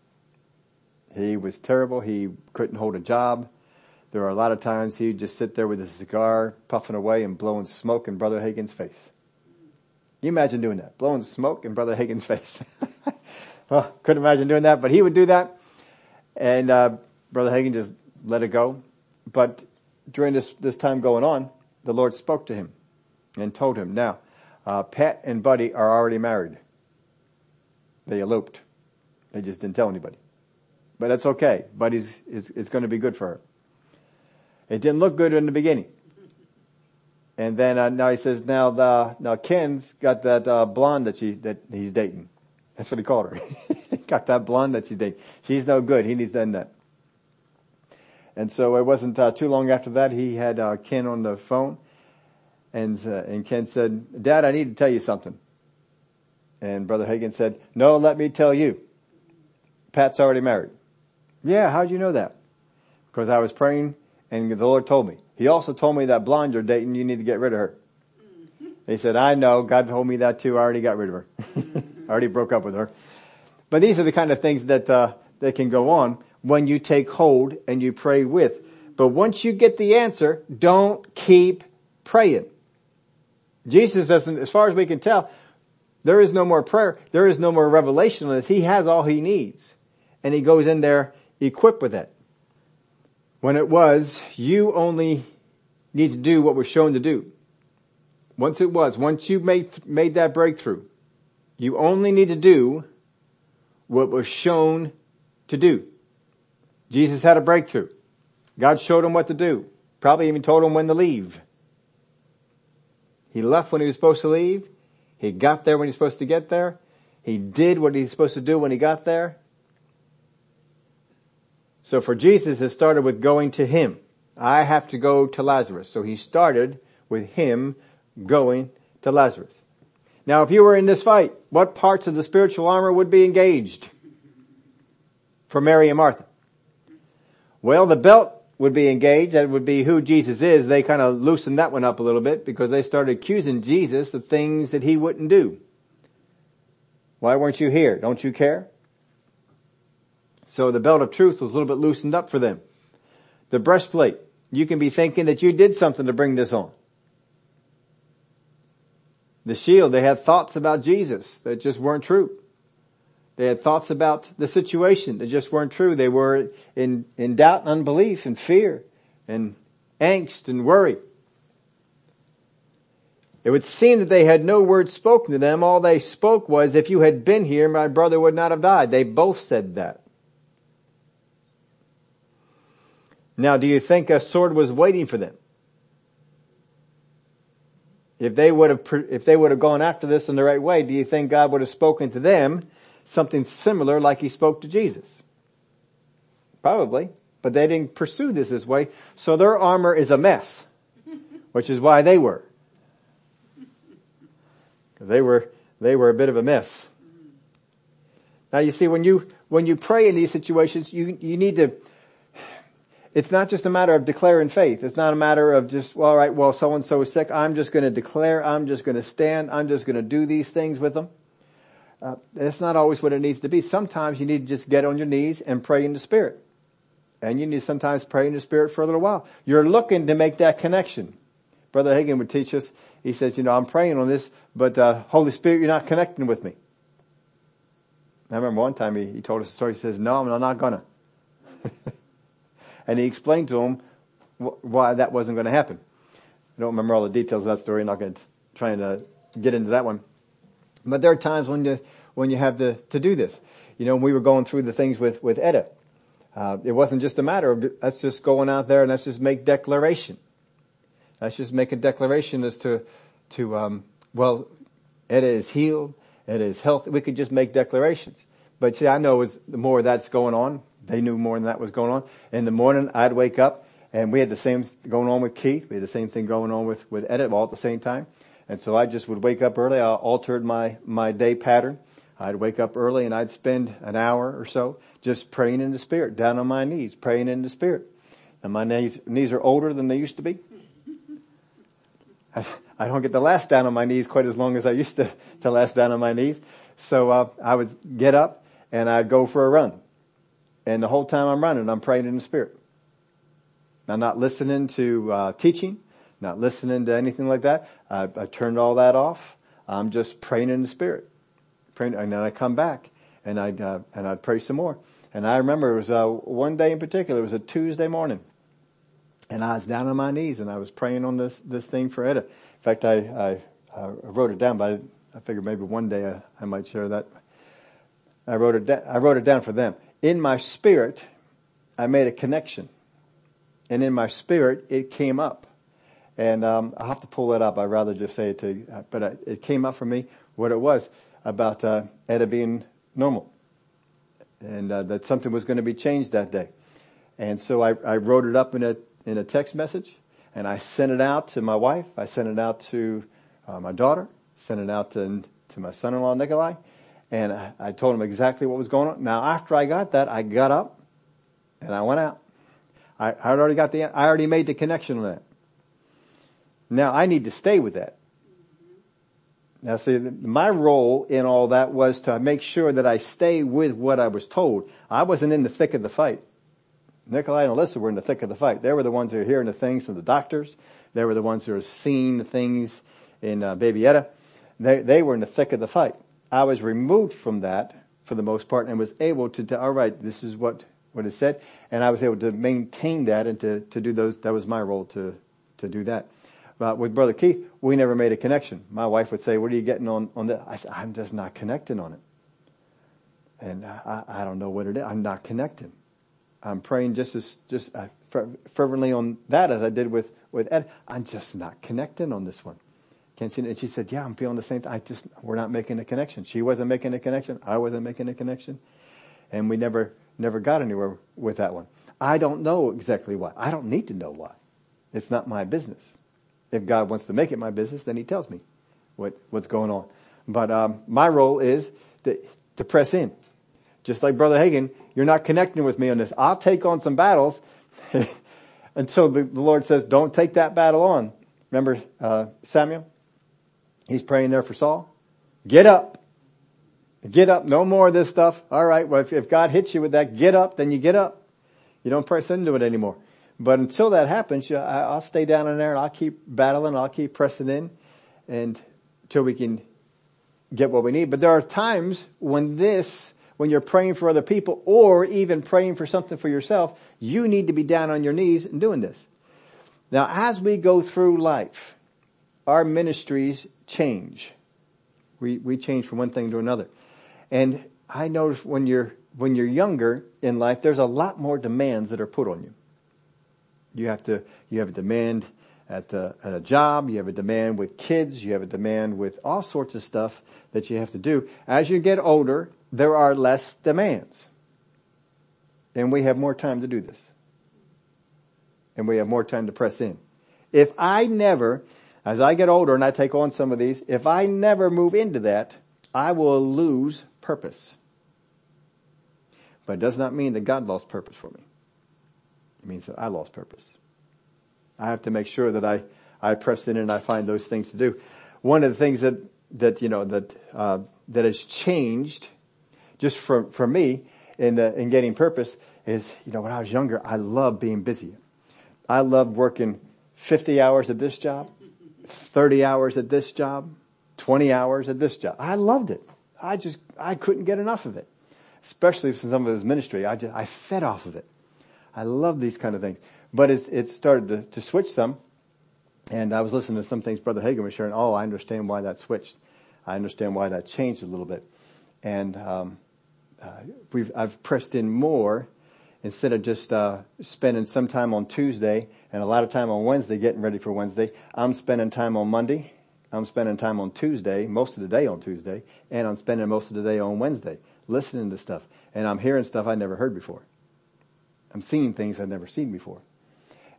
He was terrible. He couldn't hold a job. There were a lot of times he'd just sit there with a cigar, puffing away and blowing smoke in Brother Hagin's face. You imagine doing that, blowing smoke in Brother Hagin's <laughs> face. well, couldn't imagine doing that, but he would do that. And, uh, Brother Hagin just let it go. But during this, this time going on, the Lord spoke to him and told him, now, uh, Pat and Buddy are already married. They eloped. They just didn't tell anybody. but that's okay. It's, it's going to be good for her. It didn't look good in the beginning. And then uh, now he says, now the, now Ken's got that uh, blonde that she that he's dating. That's what he called her. <laughs> got that blonde that she's dating. She's no good. He needs to end that. And so it wasn't uh, too long after that he had uh, Ken on the phone, and uh, and Ken said, "Dad, I need to tell you something." And Brother Hagin said, "No, let me tell you. Pat's already married." Yeah, how'd you know that? Because I was praying, and the Lord told me. He also told me that blonde you're dating, you need to get rid of her. <laughs> He said, I know, God told me that too, I already got rid of her. <laughs> I already broke up with her. But these are the kind of things that, uh, that can go on when you take hold and you pray with. But once you get the answer, don't keep praying. Jesus doesn't, as far as we can tell, there is no more prayer. There is no more revelation on this. He has all he needs. And he goes in there equipped with it. When it was, you only need to do what was shown to do. Once it was, once you made, made that breakthrough, you only need to do what was shown to do. Jesus had a breakthrough. God showed him what to do. Probably even told him when to leave. He left when he was supposed to leave. He got there when he was supposed to get there. He did what he was supposed to do when he got there. So for Jesus, it started with going to him. I have to go to Lazarus. So he started with him going to Lazarus. Now if you were in this fight, what parts of the spiritual armor would be engaged for Mary and Martha? Well, the belt would be engaged. That would be who Jesus is. They kind of loosened that one up a little bit because they started accusing Jesus of things that he wouldn't do. Why weren't you here? Don't you care? So the belt of truth was a little bit loosened up for them. The breastplate, you can be thinking that you did something to bring this on. The shield, they had thoughts about Jesus that just weren't true. They had thoughts about the situation that just weren't true. They were in, in doubt and unbelief and fear and angst and worry. It would seem that they had no word spoken to them. All they spoke was, if you had been here, my brother would not have died. They both said that. Now, do you think a sword was waiting for them? If they would have, if they would have gone after this in the right way, do you think God would have spoken to them something similar like he spoke to Jesus? Probably, but they didn't pursue this this way. So their armor is a mess, <laughs> which is why they were. Because they were, they were a bit of a mess. Mm-hmm. Now you see, when you, when you pray in these situations, you, you need to, it's not just a matter of declaring faith. It's not a matter of just, well, all right, well, so and so is sick. I'm just going to declare. I'm just going to stand. I'm just going to do these things with them. Uh, that's not always what it needs to be. Sometimes you need to just get on your knees and pray in the Spirit. And you need to sometimes pray in the Spirit for a little while. You're looking to make that connection. Brother Hagin would teach us, he says, you know, I'm praying on this, but uh, Holy Spirit, you're not connecting with me. I remember one time he, he told us a story. He says, no, I'm not gonna. <laughs> and he explained to him wh- why that wasn't going to happen. I don't remember all the details of that story. I'm not going to try and uh, get into that one. But there are times when you, when you have to, to do this. You know, we were going through the things with, with Etta. Uh, it wasn't just a matter of let's just going out there and let's just make declaration. Let's just make a declaration as to, to, um, well, Etta is healed. Etta is healthy. We could just make declarations. But see, I know as the more that's going on. They knew more than that was going on. In the morning, I'd wake up and we had the same going on with Keith. We had the same thing going on with, with Etta all at the same time. And so I just would wake up early. I altered my, my day pattern. I'd wake up early and I'd spend an hour or so just praying in the spirit, down on my knees, praying in the spirit. And my knees, knees are older than they used to be. I, <laughs> I don't get to last down on my knees quite as long as I used to, to last down on my knees. So, uh, I would get up and I'd go for a run. And the whole time I'm running, I'm praying in the spirit. I'm not listening to, uh, teaching not listening to anything like that. I, I turned all that off. I'm just praying in the spirit. Praying, and then I come back and I uh, and I'd pray some more. And I remember it was uh, one day in particular. It was a Tuesday morning, and I was down on my knees and I was praying on this this thing for Etta. In fact, I I, I wrote it down, but I, I figured maybe one day I, I might share that. I wrote it. Da- I wrote it down for them. in my spirit, I made a connection. And in my spirit, it came up. And um, I'll have to pull it up. I'd rather just say it to but it came up for me what it was about uh, Etta being normal. And uh, that something was going to be changed that day. And so I, I wrote it up in a, in a text message. And I sent it out to my wife. I sent it out to uh, my daughter. Sent it out to, to my son-in-law, Nikolai. And I, I told him exactly what was going on. Now after I got that, I got up and I went out. I, I already got the, I already made the connection on that. Now I need to stay with that. Now see, my role in all that was to make sure that I stay with what I was told. I wasn't in the thick of the fight. Nikolai and Alyssa were in the thick of the fight. They were the ones who were hearing the things from the doctors. They were the ones who were seeing the things in uh, Baby Etta. They, they were in the thick of the fight. I was removed from that for the most part and was able to, all right, this is what, what it said. And I was able to maintain that and to, to do those, that was my role to, to do that. But with Brother Keith, we never made a connection. My wife would say, what are you getting on, on that? I said, I'm just not connecting on it. And I, I don't know what it is. I'm not connecting. I'm praying just as, just uh, fervently on that as I did with, with Ed. I'm just not connecting on this one. Can't see it. And she said, yeah, I'm feeling the same thing. I just, we're not making a connection. She wasn't making a connection. I wasn't making a connection. And we never, never got anywhere with that one. I don't know exactly why. I don't need to know why. It's not my business. If God wants to make it my business, then he tells me what, what's going on. But, um, my role is to, to press in. Just like Brother Hagin, you're not connecting with me on this. I'll take on some battles <laughs> until the, the Lord says, don't take that battle on. Remember, uh, Samuel? He's praying there for Saul. Get up. Get up. No more of this stuff. All right. Well, if, if God hits you with that, get up, then you get up. You don't press into it anymore. But until that happens, I, will stay down in there and I'll keep battling. I'll keep pressing in and until we can get what we need. But there are times when this, when you're praying for other people or even praying for something for yourself, you need to be down on your knees and doing this. Now, as we go through life, our ministries change. We, we change from one thing to another. And I notice when you're, when you're younger in life, there's a lot more demands that are put on you. You have to, you have a demand at, the, at a job, you have a demand with kids, you have a demand with all sorts of stuff that you have to do. As you get older, there are less demands. And we have more time to do this. And we have more time to press in. If I never as I get older and I take on some of these, if I never move into that, I will lose purpose. But it does not mean that God lost purpose for me. It means that I lost purpose. I have to make sure that I, I press in and I find those things to do. One of the things that, that, you know, that, uh, that has changed just for, for me in, the, in getting purpose is, you know, when I was younger, I loved being busy. I loved working 50 hours at this job, 30 hours at this job, 20 hours at this job. I loved it. I just, I couldn't get enough of it. Especially for some of his ministry. I just, I fed off of it. I love these kind of things. But it's, it started to, to switch some. And I was listening to some things Brother Hagin was sharing. Oh, I understand why that switched. I understand why that changed a little bit. And, um, uh, we've, I've pressed in more instead of just uh, spending some time on Tuesday and a lot of time on Wednesday getting ready for Wednesday, I'm spending time on Monday. I'm spending time on Tuesday, most of the day on Tuesday, and I'm spending most of the day on Wednesday listening to stuff. And I'm hearing stuff I never heard before. I'm seeing things I've never seen before.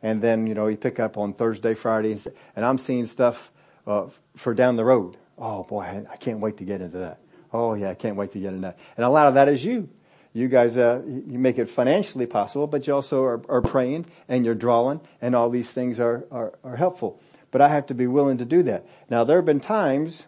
And then, you know, you pick up on Thursday, Friday, and I'm seeing stuff uh, for down the road. Oh boy, I can't wait to get into that. Oh yeah, I can't wait to get into that. And a lot of that is you you guys, uh, you make it financially possible, but you also are, are praying and you're drawing and all these things are, are, are helpful. But I have to be willing to do that. Now there have been times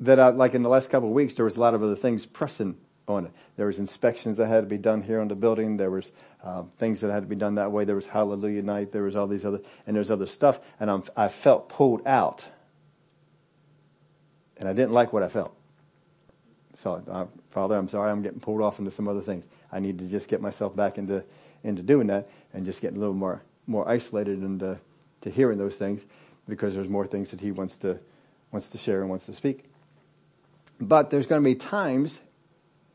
that I, like in the last couple of weeks, there was a lot of other things pressing on it. There was inspections that had to be done here on the building. There was uh, things that had to be done that way. There was Hallelujah Night. There was all these other, and there's other stuff. And I'm, I felt pulled out, and I didn't like what I felt. So, uh, Father, I'm sorry, I'm getting pulled off into some other things. I need to just get myself back into into doing that and just getting a little more more isolated and uh, to hearing those things because there's more things that He wants to wants to share and wants to speak. But there's going to be times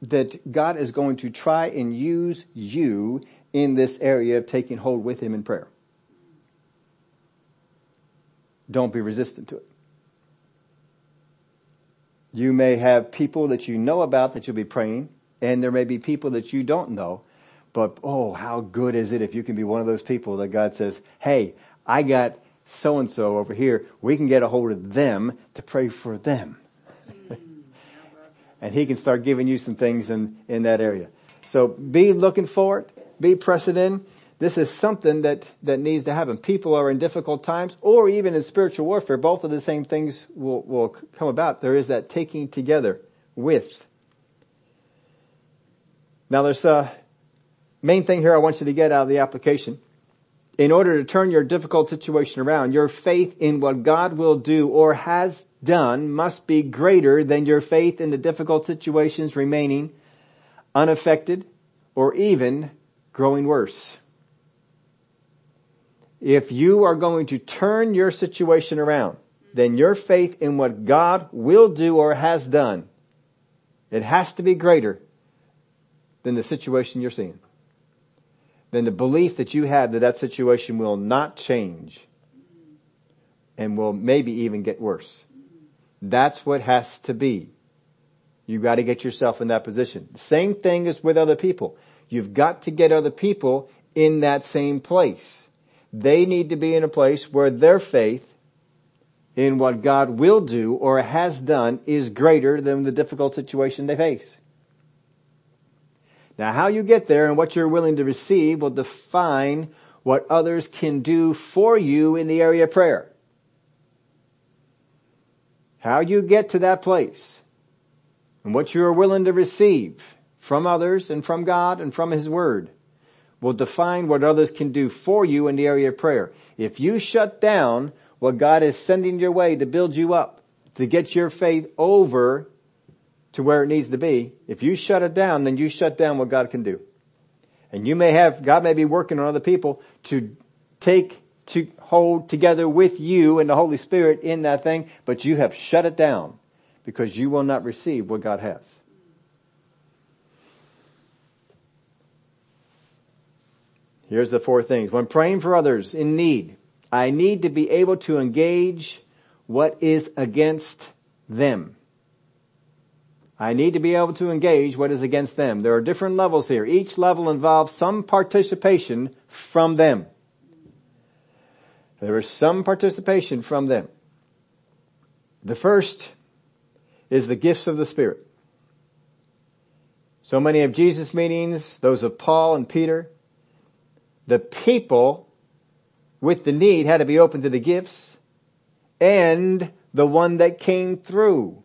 that God is going to try and use you in this area of taking hold with Him in prayer. Don't be resistant to it. You may have people that you know about that you'll be praying, and there may be people that you don't know, but oh, how good is it if you can be one of those people that God says, hey, I got so and so over here. We can get a hold of them to pray for them. And he can start giving you some things in, in that area. So be looking for it. Be pressing in. This is something that, that needs to happen. People are in difficult times or even in spiritual warfare. Both of the same things will, will come about. There is that taking together with. Now there's a main thing here I want you to get out of the application. In order to turn your difficult situation around, your faith in what God will do or has done must be greater than your faith in the difficult situations remaining unaffected or even growing worse. If you are going to turn your situation around, then your faith in what God will do or has done, it has to be greater than the situation you're seeing. Than the belief that you have that that situation will not change and will maybe even get worse. That's what has to be. You've got to get yourself in that position. Same thing is with other people. You've got to get other people in that same place. They need to be in a place where their faith in what God will do or has done is greater than the difficult situation they face. Now how you get there and what you're willing to receive will define what others can do for you in the area of prayer. How you get to that place and what you are willing to receive from others and from God and from His Word will define what others can do for you in the area of prayer. If you shut down what God is sending your way to build you up, to get your faith over to where it needs to be, if you shut it down, then you shut down what God can do. And you may have, God may be working on other people to take, to hold together with you and the Holy Spirit in that thing, but you have shut it down because you will not receive what God has. Here's the four things. When praying for others in need, I need to be able to engage what is against them. I need to be able to engage what is against them. There are different levels here. Each level involves some participation from them. There is some participation from them. The first is the gifts of the Spirit. So many of Jesus' meetings, those of Paul and Peter, the people with the need had to be open to the gifts and the one that came through.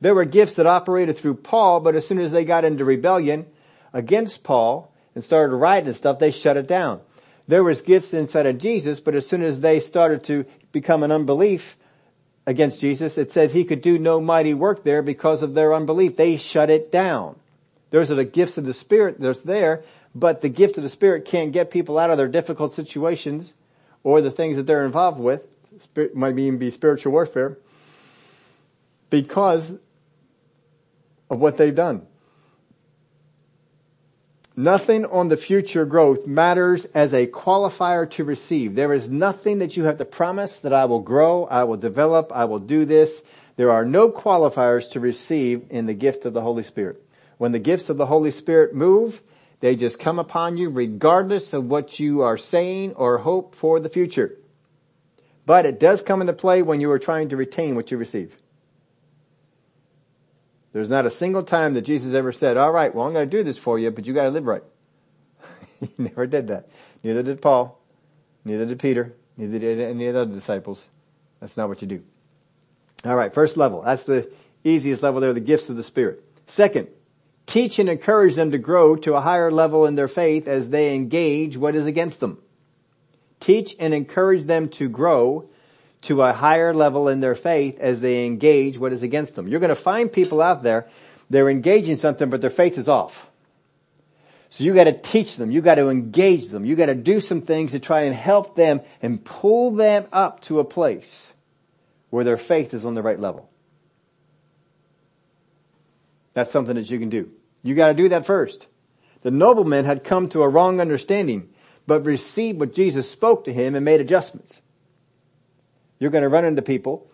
There were gifts that operated through Paul, but as soon as they got into rebellion against Paul and started writing stuff, they shut it down. There was gifts inside of Jesus, but as soon as they started to become an unbelief against Jesus, it said he could do no mighty work there because of their unbelief. They shut it down. Those are the gifts of the Spirit that's there, but the gift of the Spirit can't get people out of their difficult situations or the things that they're involved with. Might even be spiritual warfare because of what they've done. Nothing on the future growth matters as a qualifier to receive. There is nothing that you have to promise that I will grow, I will develop, I will do this. There are no qualifiers to receive in the gift of the Holy Spirit. When the gifts of the Holy Spirit move, they just come upon you regardless of what you are saying or hope for the future. But it does come into play when you are trying to retain what you receive. There's not a single time that Jesus ever said, all right, well I'm going to do this for you, but you got to live right. <laughs> he never did that. Neither did Paul. Neither did Peter. Neither did any of the other disciples. That's not what you do. All right, first level. That's the easiest level there, the gifts of the Spirit. Second, teach and encourage them to grow to a higher level in their faith as they engage what is against them. Teach and encourage them to grow to a higher level in their faith as they engage what is against them. You're going to find people out there, they're engaging something, but their faith is off. So you gotta teach them, you gotta engage them, you gotta do some things to try and help them and pull them up to a place where their faith is on the right level. That's something that you can do. You gotta do that first. The nobleman had come to a wrong understanding, but received what Jesus spoke to him and made adjustments. You're gonna run into people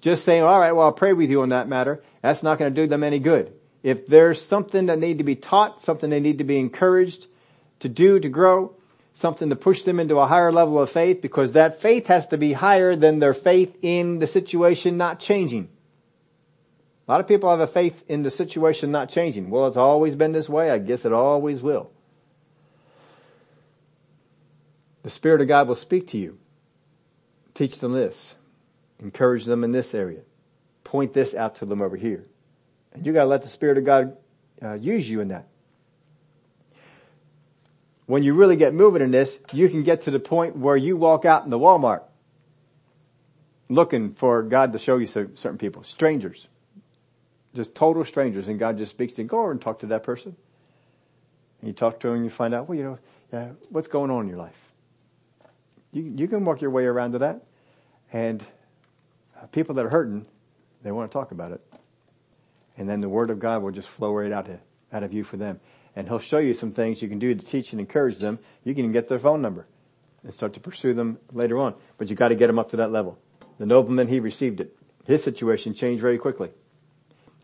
just saying, all right, well, I'll pray with you on that matter. That's not going to do them any good. If there's something that need to be taught, something they need to be encouraged to do to grow, something to push them into a higher level of faith, because that faith has to be higher than their faith in the situation not changing. A lot of people have a faith in the situation not changing. Well, it's always been this way. I guess it always will. The Spirit of God will speak to you. Teach them this. Encourage them in this area. Point this out to them over here. And you gotta let the Spirit of God uh, use you in that. When you really get moving in this, you can get to the point where you walk out in the Walmart looking for God to show you certain people, strangers just total strangers, and God just speaks to you. Go over and talk to that person. And you talk to them, and you find out, well, you know, yeah, what's going on in your life. You you can work your way around to that, and uh, people that are hurting, they want to talk about it, and then the Word of God will just flow right out of, out of you for them, and He'll show you some things you can do to teach and encourage them. You can get their phone number and start to pursue them later on, but you got to get them up to that level. The nobleman he received it. His situation changed very quickly.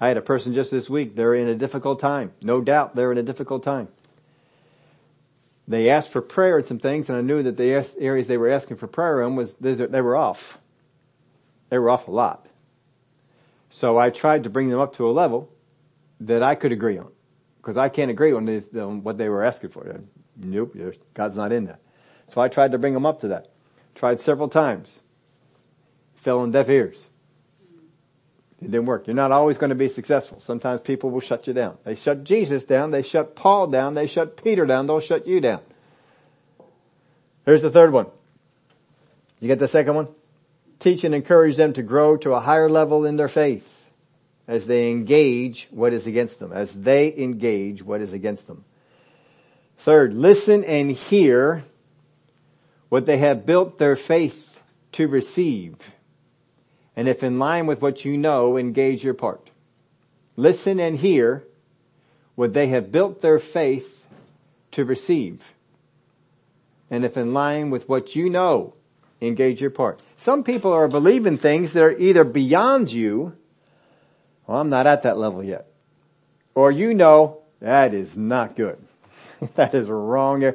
I had a person just this week, they're in a difficult time. No doubt they're in a difficult time. They asked for prayer and some things and I knew that the areas they were asking for prayer in was, they were off. They were off a lot. So I tried to bring them up to a level that I could agree on. Because I can't agree on, on what they were asking for. Nope, God's not in that. So I tried to bring them up to that. Tried several times. Fell on deaf ears. It didn't work. You're not always going to be successful. Sometimes people will shut you down. They shut Jesus down. They shut Paul down. They shut Peter down. They'll shut you down. Here's the third one. You get the second one? Teach and encourage them to grow to a higher level in their faith as they engage what is against them, as they engage what is against them. Third, listen and hear what they have built their faith to receive and if in line with what you know, engage your part. Listen and hear what they have built their faith to receive. And if in line with what you know, engage your part. Some people are believing things that are either beyond you, well, I'm not at that level yet. Or you know, that is not good. <laughs> that is wrong.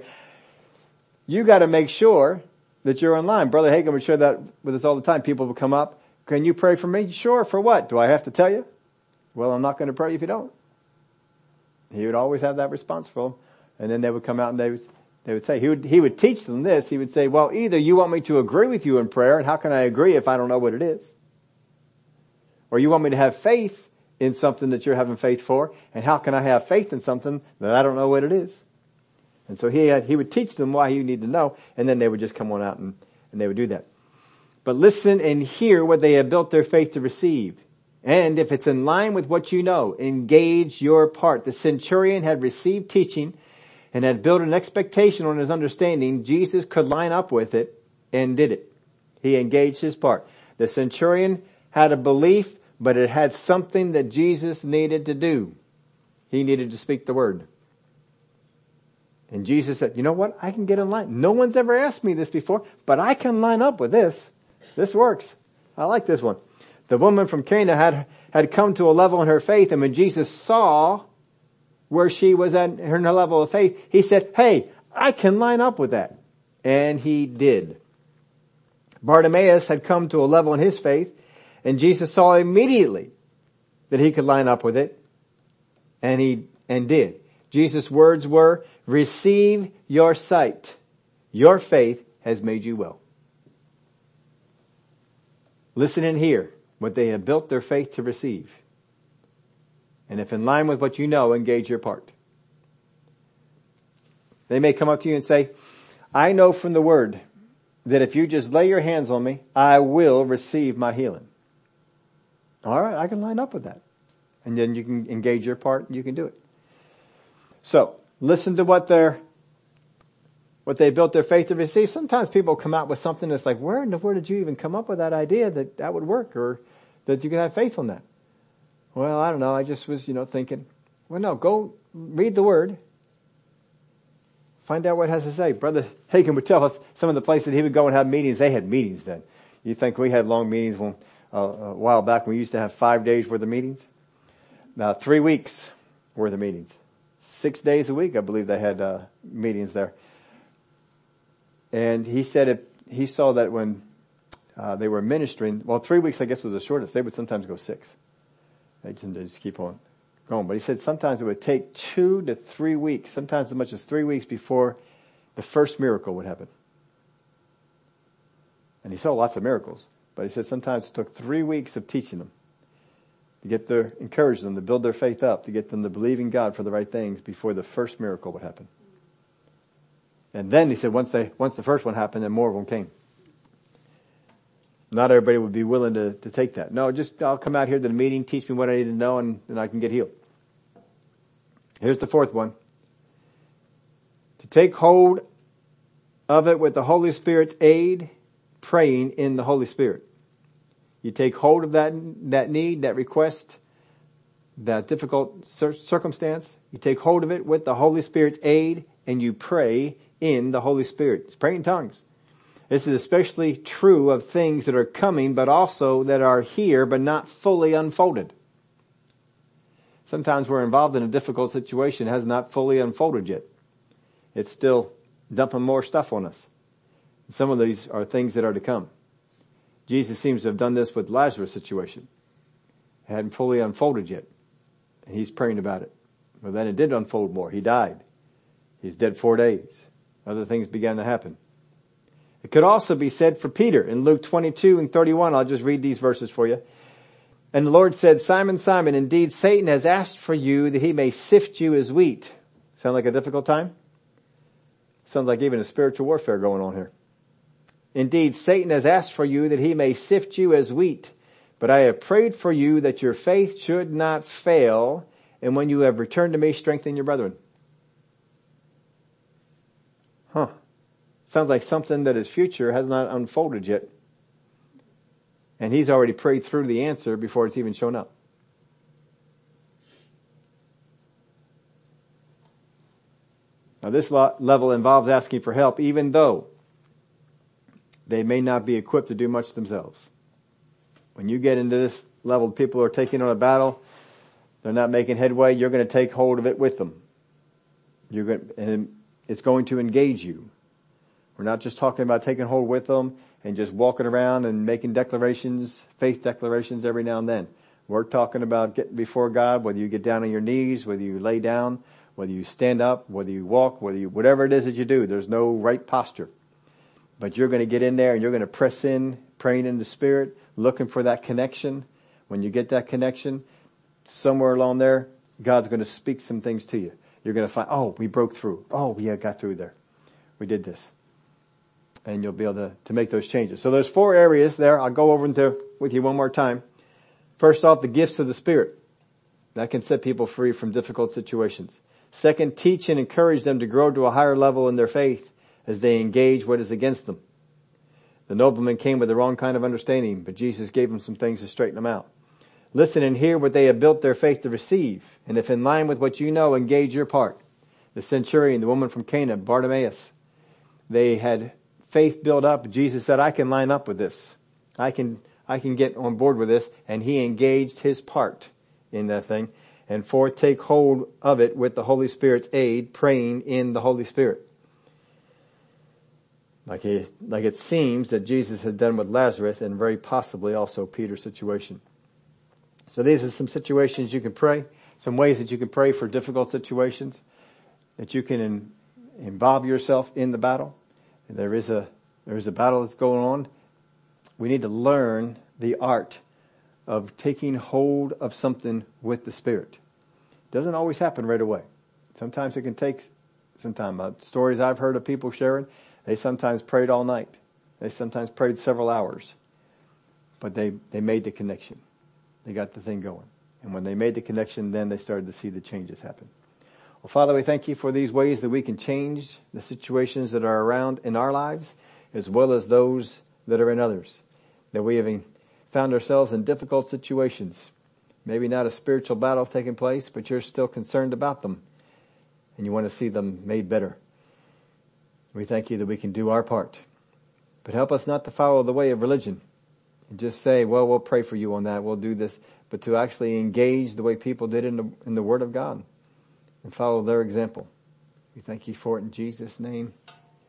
You gotta make sure that you're in line. Brother Hagin would share that with us all the time. People will come up can you pray for me? Sure. For what? Do I have to tell you? Well, I'm not going to pray if you don't. He would always have that response for them. And then they would come out and they would, they would say, he would, he would teach them this. He would say, well, either you want me to agree with you in prayer, and how can I agree if I don't know what it is? Or you want me to have faith in something that you're having faith for, and how can I have faith in something that I don't know what it is? And so he had, he would teach them why you need to know, and then they would just come on out and, and they would do that but listen and hear what they have built their faith to receive. And if it's in line with what you know, engage your part. The centurion had received teaching and had built an expectation on his understanding. Jesus could line up with it and did it. He engaged his part. The centurion had a belief, but it had something that Jesus needed to do. He needed to speak the word. And Jesus said, you know what? I can get in line. No one's ever asked me this before, but I can line up with this. This works. I like this one. The woman from Cana had, had come to a level in her faith and when Jesus saw where she was at her level of faith, he said, hey, I can line up with that. And he did. Bartimaeus had come to a level in his faith and Jesus saw immediately that he could line up with it and he, and did. Jesus' words were, receive your sight. Your faith has made you well. Listen and hear what they have built their faith to receive. And if in line with what you know, engage your part. They may come up to you and say, I know from the word that if you just lay your hands on me, I will receive my healing. All right, I can line up with that. And then you can engage your part and you can do it. So, listen to what they're what they built their faith to receive. Sometimes people come out with something that's like, where in the world did you even come up with that idea that that would work or that you could have faith on that? Well, I don't know. I just was, you know, thinking. Well, no, go read the word. Find out what it has to say. Brother Hagin would tell us some of the places he would go and have meetings. They had meetings then. You think we had long meetings when, uh, a while back we used to have five days worth of meetings? Now three weeks worth of meetings. Six days a week, I believe they had, uh, meetings there. And he said it, he saw that when, uh, they were ministering, well three weeks I guess was the shortest. They would sometimes go six. They just keep on going. But he said sometimes it would take two to three weeks, sometimes as much as three weeks before the first miracle would happen. And he saw lots of miracles, but he said sometimes it took three weeks of teaching them to get their, encourage them to build their faith up, to get them to believe in God for the right things before the first miracle would happen. And then he said once they, once the first one happened, then more of them came. Not everybody would be willing to, to take that. No, just I'll come out here to the meeting, teach me what I need to know, and then I can get healed. Here's the fourth one. To take hold of it with the Holy Spirit's aid, praying in the Holy Spirit. You take hold of that, that need, that request, that difficult circumstance. You take hold of it with the Holy Spirit's aid and you pray in the Holy Spirit. It's praying in tongues. This is especially true of things that are coming, but also that are here, but not fully unfolded. Sometimes we're involved in a difficult situation has not fully unfolded yet. It's still dumping more stuff on us. Some of these are things that are to come. Jesus seems to have done this with Lazarus' situation. It hadn't fully unfolded yet. And he's praying about it. But then it did unfold more. He died. He's dead four days. Other things began to happen. It could also be said for Peter in Luke 22 and 31. I'll just read these verses for you. And the Lord said, Simon, Simon, indeed Satan has asked for you that he may sift you as wheat. Sound like a difficult time? Sounds like even a spiritual warfare going on here. Indeed, Satan has asked for you that he may sift you as wheat. But I have prayed for you that your faith should not fail. And when you have returned to me, strengthen your brethren. Huh. Sounds like something that is future has not unfolded yet. And he's already prayed through the answer before it's even shown up. Now this level involves asking for help even though they may not be equipped to do much themselves. When you get into this level, people are taking on a battle, they're not making headway, you're going to take hold of it with them. You're going, and it's going to engage you. We're not just talking about taking hold with them and just walking around and making declarations, faith declarations every now and then. We're talking about getting before God, whether you get down on your knees, whether you lay down, whether you stand up, whether you walk, whether you, whatever it is that you do, there's no right posture. But you're going to get in there and you're going to press in, praying in the spirit, looking for that connection. When you get that connection, somewhere along there, God's going to speak some things to you. You're going to find, oh, we broke through. Oh, we got through there. We did this and you'll be able to, to make those changes. So there's four areas there. I'll go over into with you one more time. First off, the gifts of the Spirit. That can set people free from difficult situations. Second, teach and encourage them to grow to a higher level in their faith as they engage what is against them. The nobleman came with the wrong kind of understanding, but Jesus gave him some things to straighten them out. Listen and hear what they have built their faith to receive, and if in line with what you know, engage your part. The centurion, the woman from Cana, Bartimaeus, they had faith built up, Jesus said, I can line up with this. I can, I can get on board with this. And he engaged his part in that thing. And fourth, take hold of it with the Holy Spirit's aid, praying in the Holy Spirit. Like, he, like it seems that Jesus had done with Lazarus and very possibly also Peter's situation. So these are some situations you can pray, some ways that you can pray for difficult situations, that you can in, involve yourself in the battle. There is a, there is a battle that's going on. We need to learn the art of taking hold of something with the Spirit. It doesn't always happen right away. Sometimes it can take some time. Uh, stories I've heard of people sharing, they sometimes prayed all night. They sometimes prayed several hours. But they, they made the connection. They got the thing going. And when they made the connection, then they started to see the changes happen. Well, Father, we thank you for these ways that we can change the situations that are around in our lives, as well as those that are in others. That we have found ourselves in difficult situations, Maybe not a spiritual battle taking place, but you're still concerned about them and you want to see them made better. We thank you that we can do our part. But help us not to follow the way of religion and just say, well, we'll pray for you on that. We'll do this, but to actually engage the way people did in the, in the Word of God and follow their example. We thank you for it in Jesus' name.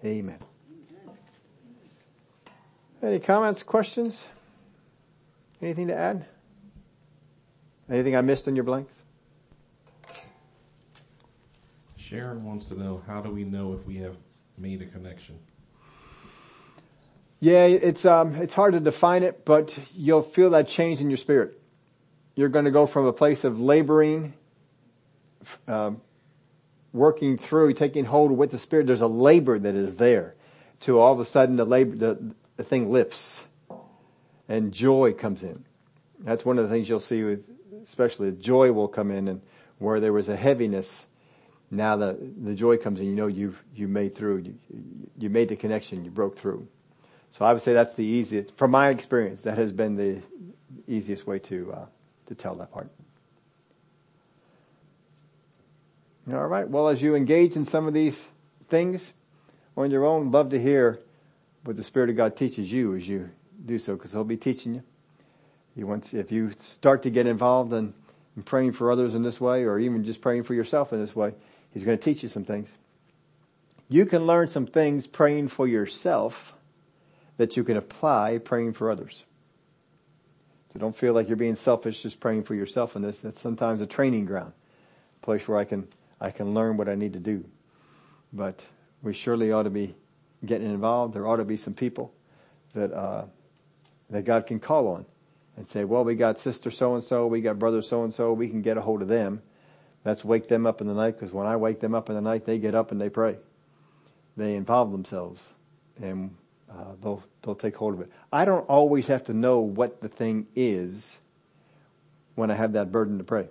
Amen. Any comments, questions? Anything to add? Anything I missed in your blanks? Sharon wants to know how do we know if we have made a connection? Yeah, it's um, it's hard to define it, but you'll feel that change in your spirit. You're going to go from a place of laboring, um, working through, taking hold with the Spirit. There's a labor that is there, to all of a sudden the labor, the, the thing lifts, and joy comes in. That's one of the things you'll see with, especially joy will come in, and where there was a heaviness, now the the joy comes in. You know you've you made through. You, you made the connection. You broke through. So I would say that's the easiest, from my experience, that has been the easiest way to, uh, to tell that part. All right. Well, as you engage in some of these things on your own, love to hear what the Spirit of God teaches you as you do so, because He'll be teaching you. He wants, if you start to get involved in, in praying for others in this way, or even just praying for yourself in this way, He's going to teach you some things. You can learn some things praying for yourself that you can apply praying for others. So don't feel like you're being selfish just praying for yourself in this. That's sometimes a training ground, a place where I can, I can learn what I need to do. But we surely ought to be getting involved. There ought to be some people that, uh, that God can call on and say, well, we got sister so and so, we got brother so and so, we can get a hold of them. Let's wake them up in the night because when I wake them up in the night, they get up and they pray. They involve themselves and uh, they'll they'll take hold of it. I don't always have to know what the thing is when I have that burden to pray.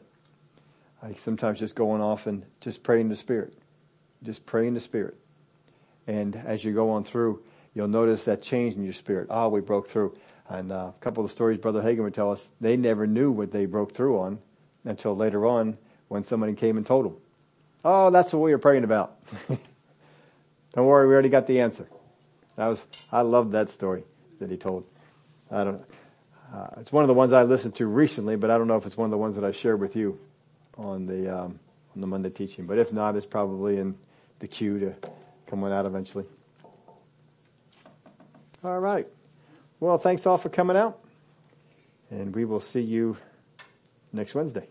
I sometimes just going off and just pray in the spirit, just pray in the spirit, and as you go on through, you'll notice that change in your spirit. Ah, oh, we broke through. And uh, a couple of stories Brother Hagin would tell us, they never knew what they broke through on until later on when somebody came and told them. Oh, that's what we were praying about. <laughs> Don't worry, we already got the answer. That was, I loved that story that he told. I don't, uh, it's one of the ones I listened to recently, but I don't know if it's one of the ones that I shared with you on the, um, on the Monday teaching. But if not, it's probably in the queue to come on out eventually. All right. Well, thanks all for coming out and we will see you next Wednesday.